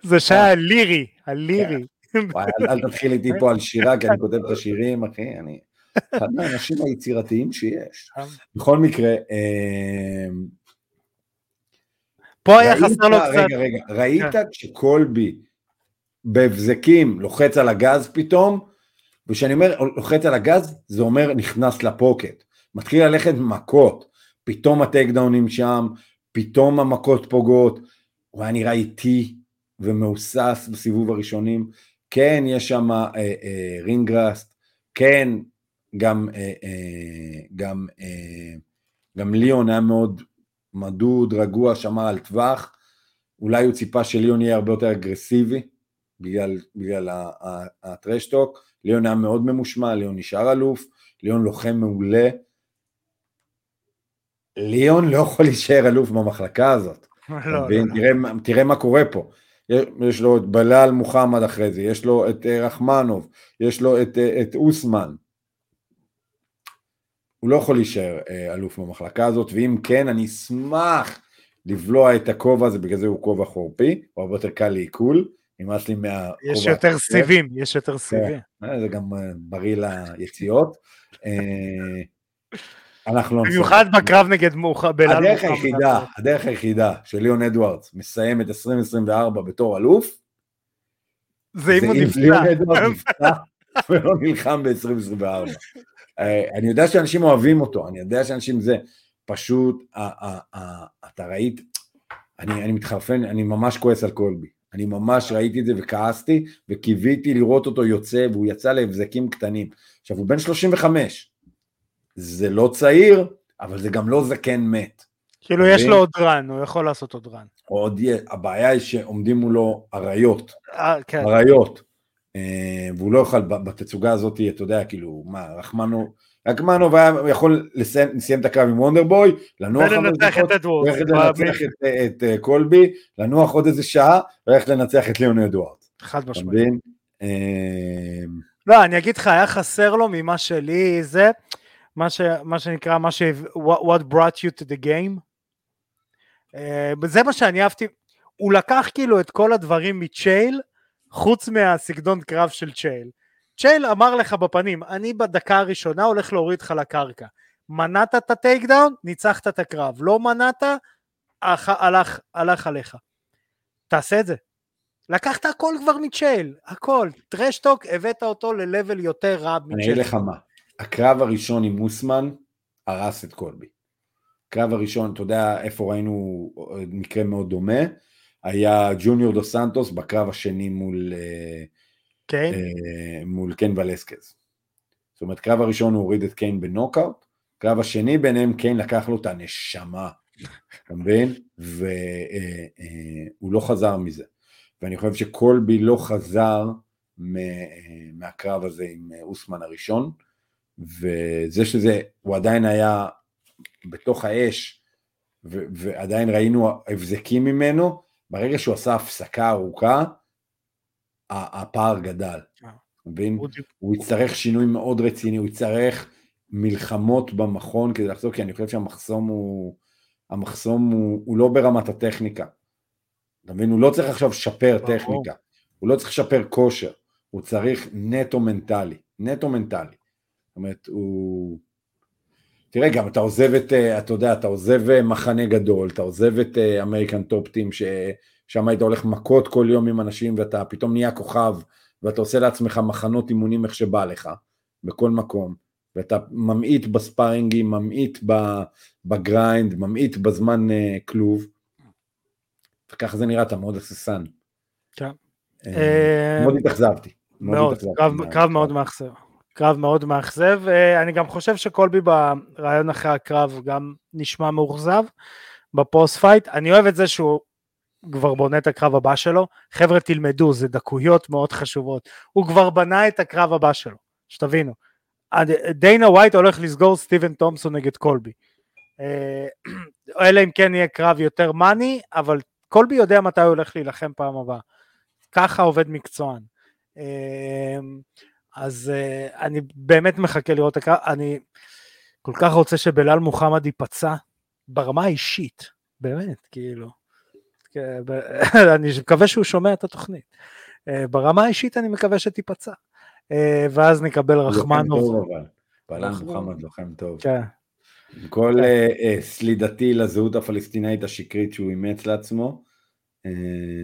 זה שי הלירי, הלירי. [LAUGHS] אל תתחיל איתי פה על שירה, כי אני כותב את השירים, אחי, אני אחד מהאנשים היצירתיים שיש. בכל מקרה, אמ, פה היה חסר לו קצת. רגע, רגע, ראית כשקולבי בהבזקים לוחץ על הגז פתאום, וכשאני אומר לוחץ על הגז, זה אומר נכנס לפוקט. מתחיל ללכת מכות, פתאום הטייק דאונים שם, פתאום המכות פוגעות, הוא היה נראה איטי ומהוסס בסיבוב הראשונים, כן יש שם אה, אה, רינגראסט, כן גם, אה, אה, גם, אה, גם ליאון היה מאוד מדוד, רגוע, שמר על טווח, אולי הוא ציפה שליאון יהיה הרבה יותר אגרסיבי בגלל, בגלל הטרשטוק, ליאון היה מאוד ממושמע, ליאון נשאר אלוף, ליאון לוחם מעולה, ליאון לא יכול להישאר אלוף במחלקה הזאת. לא, לא, לא. תראה, תראה מה קורה פה. יש לו את בלאל מוחמד אחרי זה, יש לו את אה, רחמנוב, יש לו את, אה, את אוסמן. הוא לא יכול להישאר אה, אלוף במחלקה הזאת, ואם כן, אני אשמח לבלוע את הכובע הזה, בגלל זה הוא כובע חורפי, הוא הרבה יותר קל לעיכול, נמאס לי מהכובע. יש יותר סיבים, יש יותר סיבים. כן, זה גם בריא ליציאות. אנחנו לא במיוחד בקרב נגד מאוחר, הדרך היחידה, הדרך היחידה של ליאון אדוארדס מסיים את 2024 בתור אלוף, זה אם הוא נפצע. ליאון אדוארדס נפצע [LAUGHS] ולא נלחם ב-2024. אה, אני יודע שאנשים אוהבים אותו, אני יודע שאנשים זה, פשוט, אתה ראית, אני מתחרפן, אני ממש כועס על קולבי. אני ממש ראיתי את זה וכעסתי, וקיוויתי לראות אותו יוצא, והוא יצא להבזקים קטנים. עכשיו, הוא בן 35, זה לא צעיר, אבל זה גם לא זקן מת. כאילו יש לו עוד רן, הוא יכול לעשות עוד רן. עוד הבעיה היא שעומדים מולו אריות, אה, כן. אריות, אה, והוא לא יוכל בתצוגה הזאת, אתה יודע, כאילו, מה, רחמנו, רחמנוב היה יכול לסיים, לסיים את הקרב עם וונדרבוי, לנוח ולנצח את אדוארד, לנצח את, את, את קולבי, לנוח עוד איזה שעה, וללכת לנצח את ליאון אדוארד. חד משמעית. לא, אני אגיד לך, היה חסר לו ממה שלי זה, מה, ש, מה שנקרא, מה ש... what brought you to the game. Uh, זה מה שאני אהבתי, הוא לקח כאילו את כל הדברים מצ'ייל, חוץ מהסגנון קרב של צ'ייל. צ'ייל אמר לך בפנים, אני בדקה הראשונה הולך להוריד לך לקרקע. מנעת את ה takedown, ניצחת את הקרב. לא מנעת, הלך, הלך עליך. תעשה את זה. לקחת הכל כבר מצ'ייל, הכל. trash talk, הבאת אותו ל-level יותר רע מצ'ייל. אני אגיד לך מה, הקרב הראשון עם מוסמן הרס את קולבי. הקרב הראשון, אתה יודע איפה ראינו מקרה מאוד דומה? היה ג'וניור דו סנטוס בקרב השני מול אה, קיין, אה, מול קיין ולסקז. זאת אומרת, קרב הראשון הוא הוריד את קיין בנוקאוט, קרב השני ביניהם קיין לקח לו את הנשמה, אתה מבין? והוא אה, לא חזר מזה. ואני חושב שקולבי לא חזר מהקרב הזה עם אוסמן הראשון. וזה שזה, הוא עדיין היה בתוך האש, ו- ועדיין ראינו הבזקים ממנו, ברגע שהוא עשה הפסקה ארוכה, הפער גדל. אה. מבין? הוא יצטרך שינוי מאוד רציני, הוא יצטרך מלחמות במכון כדי לחזור, כי אני חושב שהמחסום הוא, המחסום הוא, הוא לא ברמת הטכניקה. אתה מבין? הוא לא צריך עכשיו לשפר. טכניקה, הוא לא צריך לשפר כושר, הוא צריך נטו מנטלי, נטו מנטלי. זאת אומרת, הוא... תראה, גם אתה עוזב את, אה, אתה יודע, אתה עוזב אה, מחנה גדול, אתה עוזב את American Top Team, ששם היית הולך מכות כל יום עם אנשים, ואתה פתאום נהיה כוכב, ואתה עושה לעצמך מחנות אימונים איך שבא לך, בכל מקום, ואתה ממעיט בספארינגים, ממעיט ב grind, ממעיט בזמן אה, כלוב, וככה זה נראה, אתה מאוד הססן. כן. מאוד התאכזבתי. מאוד, קרב מאוד מאכזב. קרב מאוד מאכזב. אה, אני גם חושב שקולבי בריאיון אחרי הקרב גם נשמע מאוכזב ב post-fight. אני אוהב את זה שהוא כבר בונה את הקרב הבא שלו. חבר'ה תלמדו, זה דקויות מאוד חשובות. הוא כבר בנה את הקרב הבא שלו, שתבינו. דיינה ווייט הולך לסגור סטיבן תומפסון נגד קולבי. אה, [CLEARS THROAT] אלא אם כן יהיה קרב יותר מאני, אבל קולבי יודע מתי הוא הולך להילחם פעם הבאה. ככה עובד מקצוען. אז uh, אני באמת מחכה לראות את הקרב, אני כל כך רוצה שבלאל מוחמד ייפצע ברמה האישית, באמת, כאילו. כן, [LAUGHS] אני מקווה שהוא שומע את התוכנית. Uh, ברמה האישית אני מקווה שתיפצע. Uh, ואז נקבל הוא לוחם רחמנוב. טוב, אבל. בלם רחמנוב. מוחמד לוחם טוב. כן, עם כל כן. אה, אה, סלידתי לזהות הפלסטינאית השקרית שהוא אימץ לעצמו. אה,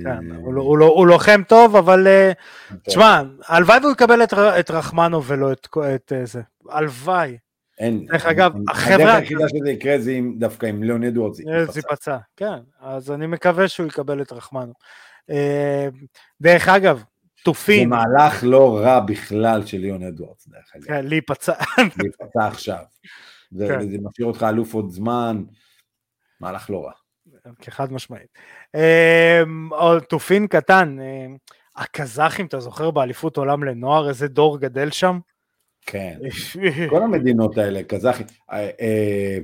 כן, הוא לא- לא- הוא לוחם טוב, אבל uh, טוב. תשמע, הלוואי והוא יקבל את ר- את רחמנוב ולא את אה, זה. הלוואי. אין. דרך אגב, החבר'ה- הדרך היחידה שזה יקרה זה דווקא עם ליאון אדוארדס. אה, זה ייפצע, כן, אז אני מקווה שהוא יקבל את רחמנו. אה, דרך אגב, זה תופין, מהלך לא רע בכלל של ליאון אדוארדס, דרך אגב. כן, להיפצע, להיפצע עכשיו. זה כן. זה משאיר אותך אלוף עוד זמן, מהלך לא רע. חד משמעית. עוד תופין קטן, אה, הקזחים, אתה זוכר באליפות עולם לנוער, איזה דור גדל שם? כן. [LAUGHS] כל המדינות האלה, קזחים. אה, אה,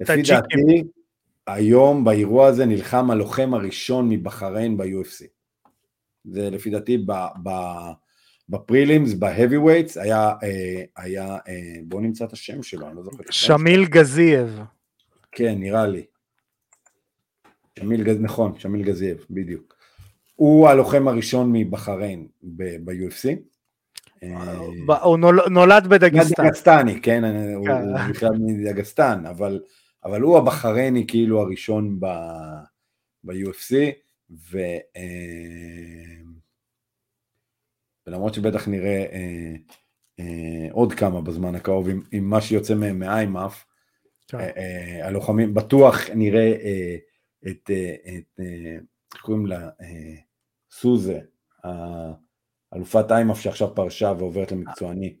לפי. דעתי, היום באירוע הזה נלחם הלוחם הראשון מבחריין ב-UFC. זה לפי דעתי ב prelims, ב heavyweights, היה, אה, היה, בואו נמצא את השם שלו, אני לא זוכר. שמיל גזייב. כן, נראה לי. שמיל גז... נכון, שמיל גזייב, בדיוק. הוא הלוחם הראשון מבחריין ב-UFC. הוא נול- נולד בדגסטן. דגסטני, כן, הוא כן. הוא בכלל מדגסטן, אבל, הוא הבחרייני כאילו הראשון ב-UFC, אה, ולמרות שבטח נראה אה, אה, עוד כמה בזמן הקרוב עם, מה שיוצא מהם מאיימאף, כן. הלוחמים, בטוח נראה אה, את, אה, אה, איך קוראים לה, אה, סוזה, אלופת איימאף שעכשיו פרשה ועוברת למקצועני,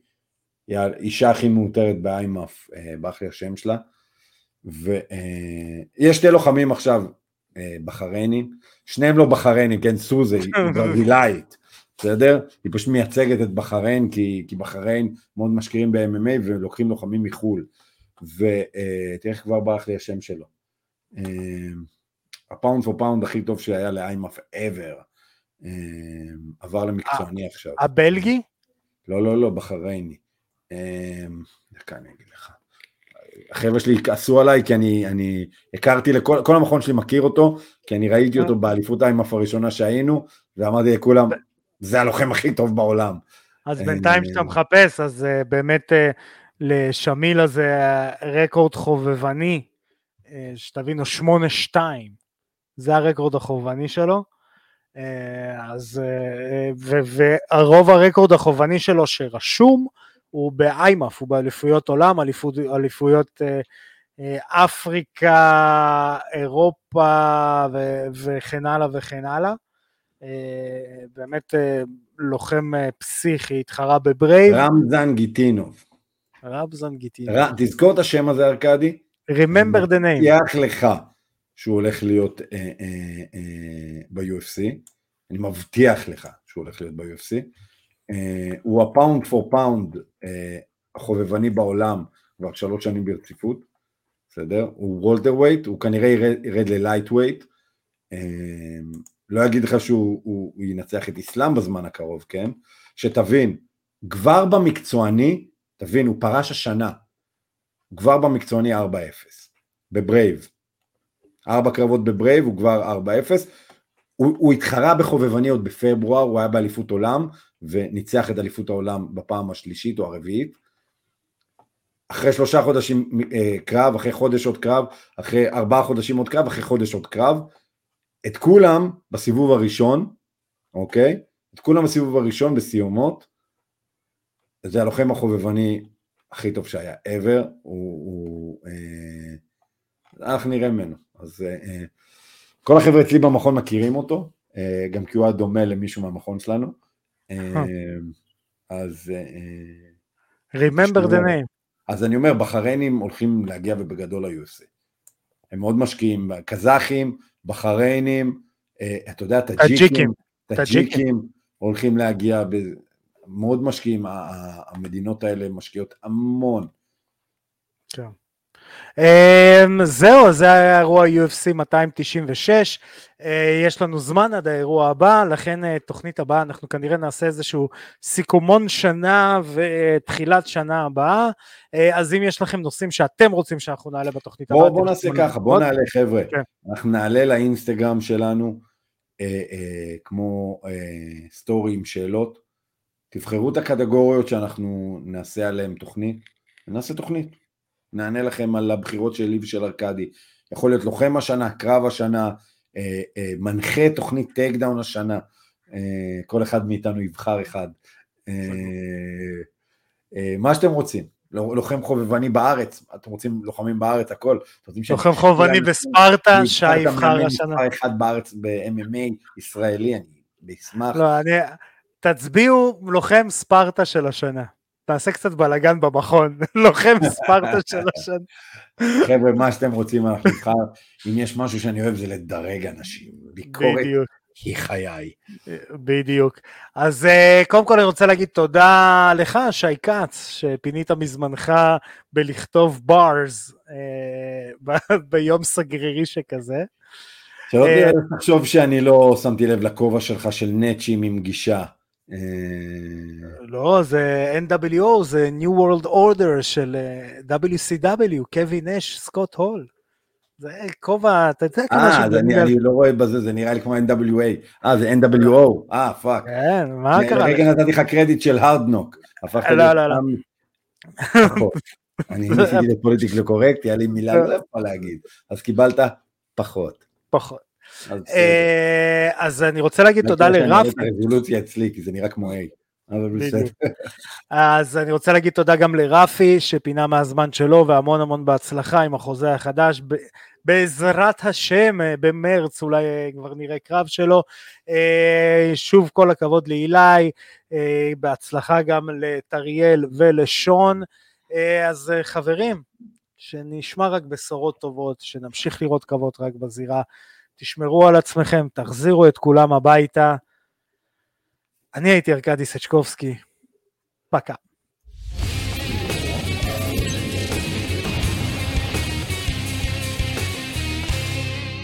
היא האישה הכי מאותרת באיימאף, ברח לי השם שלה, ויש שתי לוחמים עכשיו בחריינים, שניהם לא בחריינים, כן, סוזה, היא ברזילאית, בסדר? היא פשוט מייצגת את בחריין, כי, כי בחריין מאוד משקיעים ב-MMA ולוקחים לוחמים מחו"ל. ותראה איך כבר ברח לי השם שלו. אה, ה pound for pound הכי טוב שהיה ל IMMAF ever. אה, עבר למקצועני עכשיו. הבלגי? לא, לא, לא, בחרייני. אה, דקה אני אגיד לך. החבר'ה שלי כעסו עליי כי אני, אני הכרתי לכל, כל המכון שלי מכיר אותו, כי אני ראיתי אותו באליפות ה IMMAF הראשונה שהיינו, ואמרתי לכולם, זה הלוחם הכי טוב בעולם. אז אה, בינתיים שאתה מחפש, אז אה, באמת אה, לשמיל הזה אה, רקורד חובבני, אה, שתבינו, 8-2, זה הרקורד החובבני שלו. אה, אז, אה, ו- והרוב הרקורד החובבני שלו שרשום, הוא באיימאף, הוא באליפויות עולם, אליפות, אליפויות אה, אה, אפריקה, אירופה ו- וכן הלאה וכן הלאה. אה, באמת אה, לוחם אה, פסיכי, התחרה בברייב, רמזן גיטינוב. רמזן גיטין. ר- תזכור את השם הזה, ארכדי? Remember the name. מבטיח לך שהוא הולך להיות אה, אה, אה, ב-UFC, אני מבטיח לך שהוא הולך להיות ב-UFC. אה, הוא ה pound for pound החובבני בעולם כבר שלוש שנים ברציפות, בסדר? הוא welterweight, הוא כנראה ירד, ירד ל lightweight, לא אגיד לך שהוא הוא, הוא ינצח את איסלאם בזמן הקרוב, כן? שתבין, כבר במקצועני, תבין, הוא פרש השנה, כבר במקצועני 4-0, ב BRAVE. ארבע קרבות ב BRAVE, הוא כבר 4-0. הוא, הוא התחרה בחובבני עוד בפברואר, הוא היה באליפות עולם, וניצח את אליפות העולם בפעם השלישית או הרביעית. אחרי שלושה חודשים אה, קרב, אחרי חודש עוד קרב, אחרי ארבעה חודשים עוד קרב, אחרי חודש עוד קרב. את כולם בסיבוב הראשון, אוקיי? את כולם בסיבוב הראשון בסיומות. זה הלוחם החובבני הכי טוב שהיה ever, הוא, הוא אה, אנחנו נראה ממנו. אז אה, כל החבר'ה אצלי במכון מכירים אותו, אה, גם כי הוא היה דומה למישהו מהמכון שלנו. אה, אז... אה, Remember the name. אז אני אומר, בחריינים הולכים להגיע ובגדול ל-UFC. הם מאוד משקיעים, קזחים, בחריינים, אה, אתה יודע, טאג'יקים, טאג'יקים הולכים להגיע, מאוד משקיעים, המדינות האלה משקיעות המון. כן. Um, זהו, זה היה אירוע UFC 296, uh, יש לנו זמן עד האירוע הבא, לכן uh, תוכנית הבאה אנחנו כנראה נעשה איזשהו סיכומון שנה ותחילת שנה הבאה, uh, אז אם יש לכם נושאים שאתם רוצים שאנחנו נעלה בתוכנית הבאה. בואו נעשה ככה, בואו נעלה חבר'ה, כן. אנחנו נעלה לאינסטגרם שלנו, אה, אה, כמו uh, סטורי עם שאלות, תבחרו את הקטגוריות שאנחנו נעשה עליהן תוכנית, ונעשה תוכנית. נענה לכם על הבחירות שלי ושל ארכדי. יכול להיות לוחם השנה, קרב השנה, אה, אה, מנחה תוכנית טייק דאון השנה, אה, כל אחד מאיתנו יבחר אחד. מה שאתם רוצים. לוחם חובבני בארץ, אתם רוצים לוחמים בארץ, הכל. לוחם חובבני בספרטה, שי יבחר השנה. מספר אחד בארץ ב-MMA ישראלי, אני אשמח. לא, אני... תצביעו לוחם ספרטה של השנה. תעשה קצת בלאגן במכון, [LAUGHS] לוחם ספרטה של השנה. חבר'ה, מה שאתם רוצים, אנחנו נבחר, אם יש משהו שאני אוהב זה לדרג אנשים, ביקורת היא חיי. בדיוק. אז אה, קודם כל אני רוצה להגיד תודה לך, שי כץ, שפינית מזמנך בלכתוב אה, [LAUGHS] ביום סגרירי שכזה. שלא אה, תחשוב שאני לא שמתי לב לכובע שלך של נאצ'ים עם גישה. לא, זה NWO, זה New World Order של אה, WCW, קווי נש, סקוט הול. זה כובע, אתה יודע כמה אה, אני לא רואה בזה, זה נראה לי כמו NWA. אה, זה NWO, אה, פאק. כן, מה קרה? רגע נתתי לך קרדיט של הארדנוק. לא, לא, לא. [LAUGHS] אני ניסיתי לפוליטיקלי קורקט, היה לי מילה לא יכול להגיד. אז קיבלת פחות. פחות. אז אני רוצה להגיד תודה לרפי. הרזולוציה אצלי, כי זה נראה כמו A. אז אני רוצה להגיד תודה גם לרפי, שפינה מהזמן שלו, והמון המון בהצלחה עם החוזה החדש. בעזרת השם, במרץ אולי כבר נראה קרב שלו. שוב כל הכבוד לאילי, בהצלחה גם לטריאל ולשון. אז חברים, שנשמע רק בשורות טובות, שנמשיך לראות קרבות רק בזירה. תשמרו על עצמכם, תחזירו את כולם הביתה. אני הייתי ארכדי סצ'קובסקי, פקה.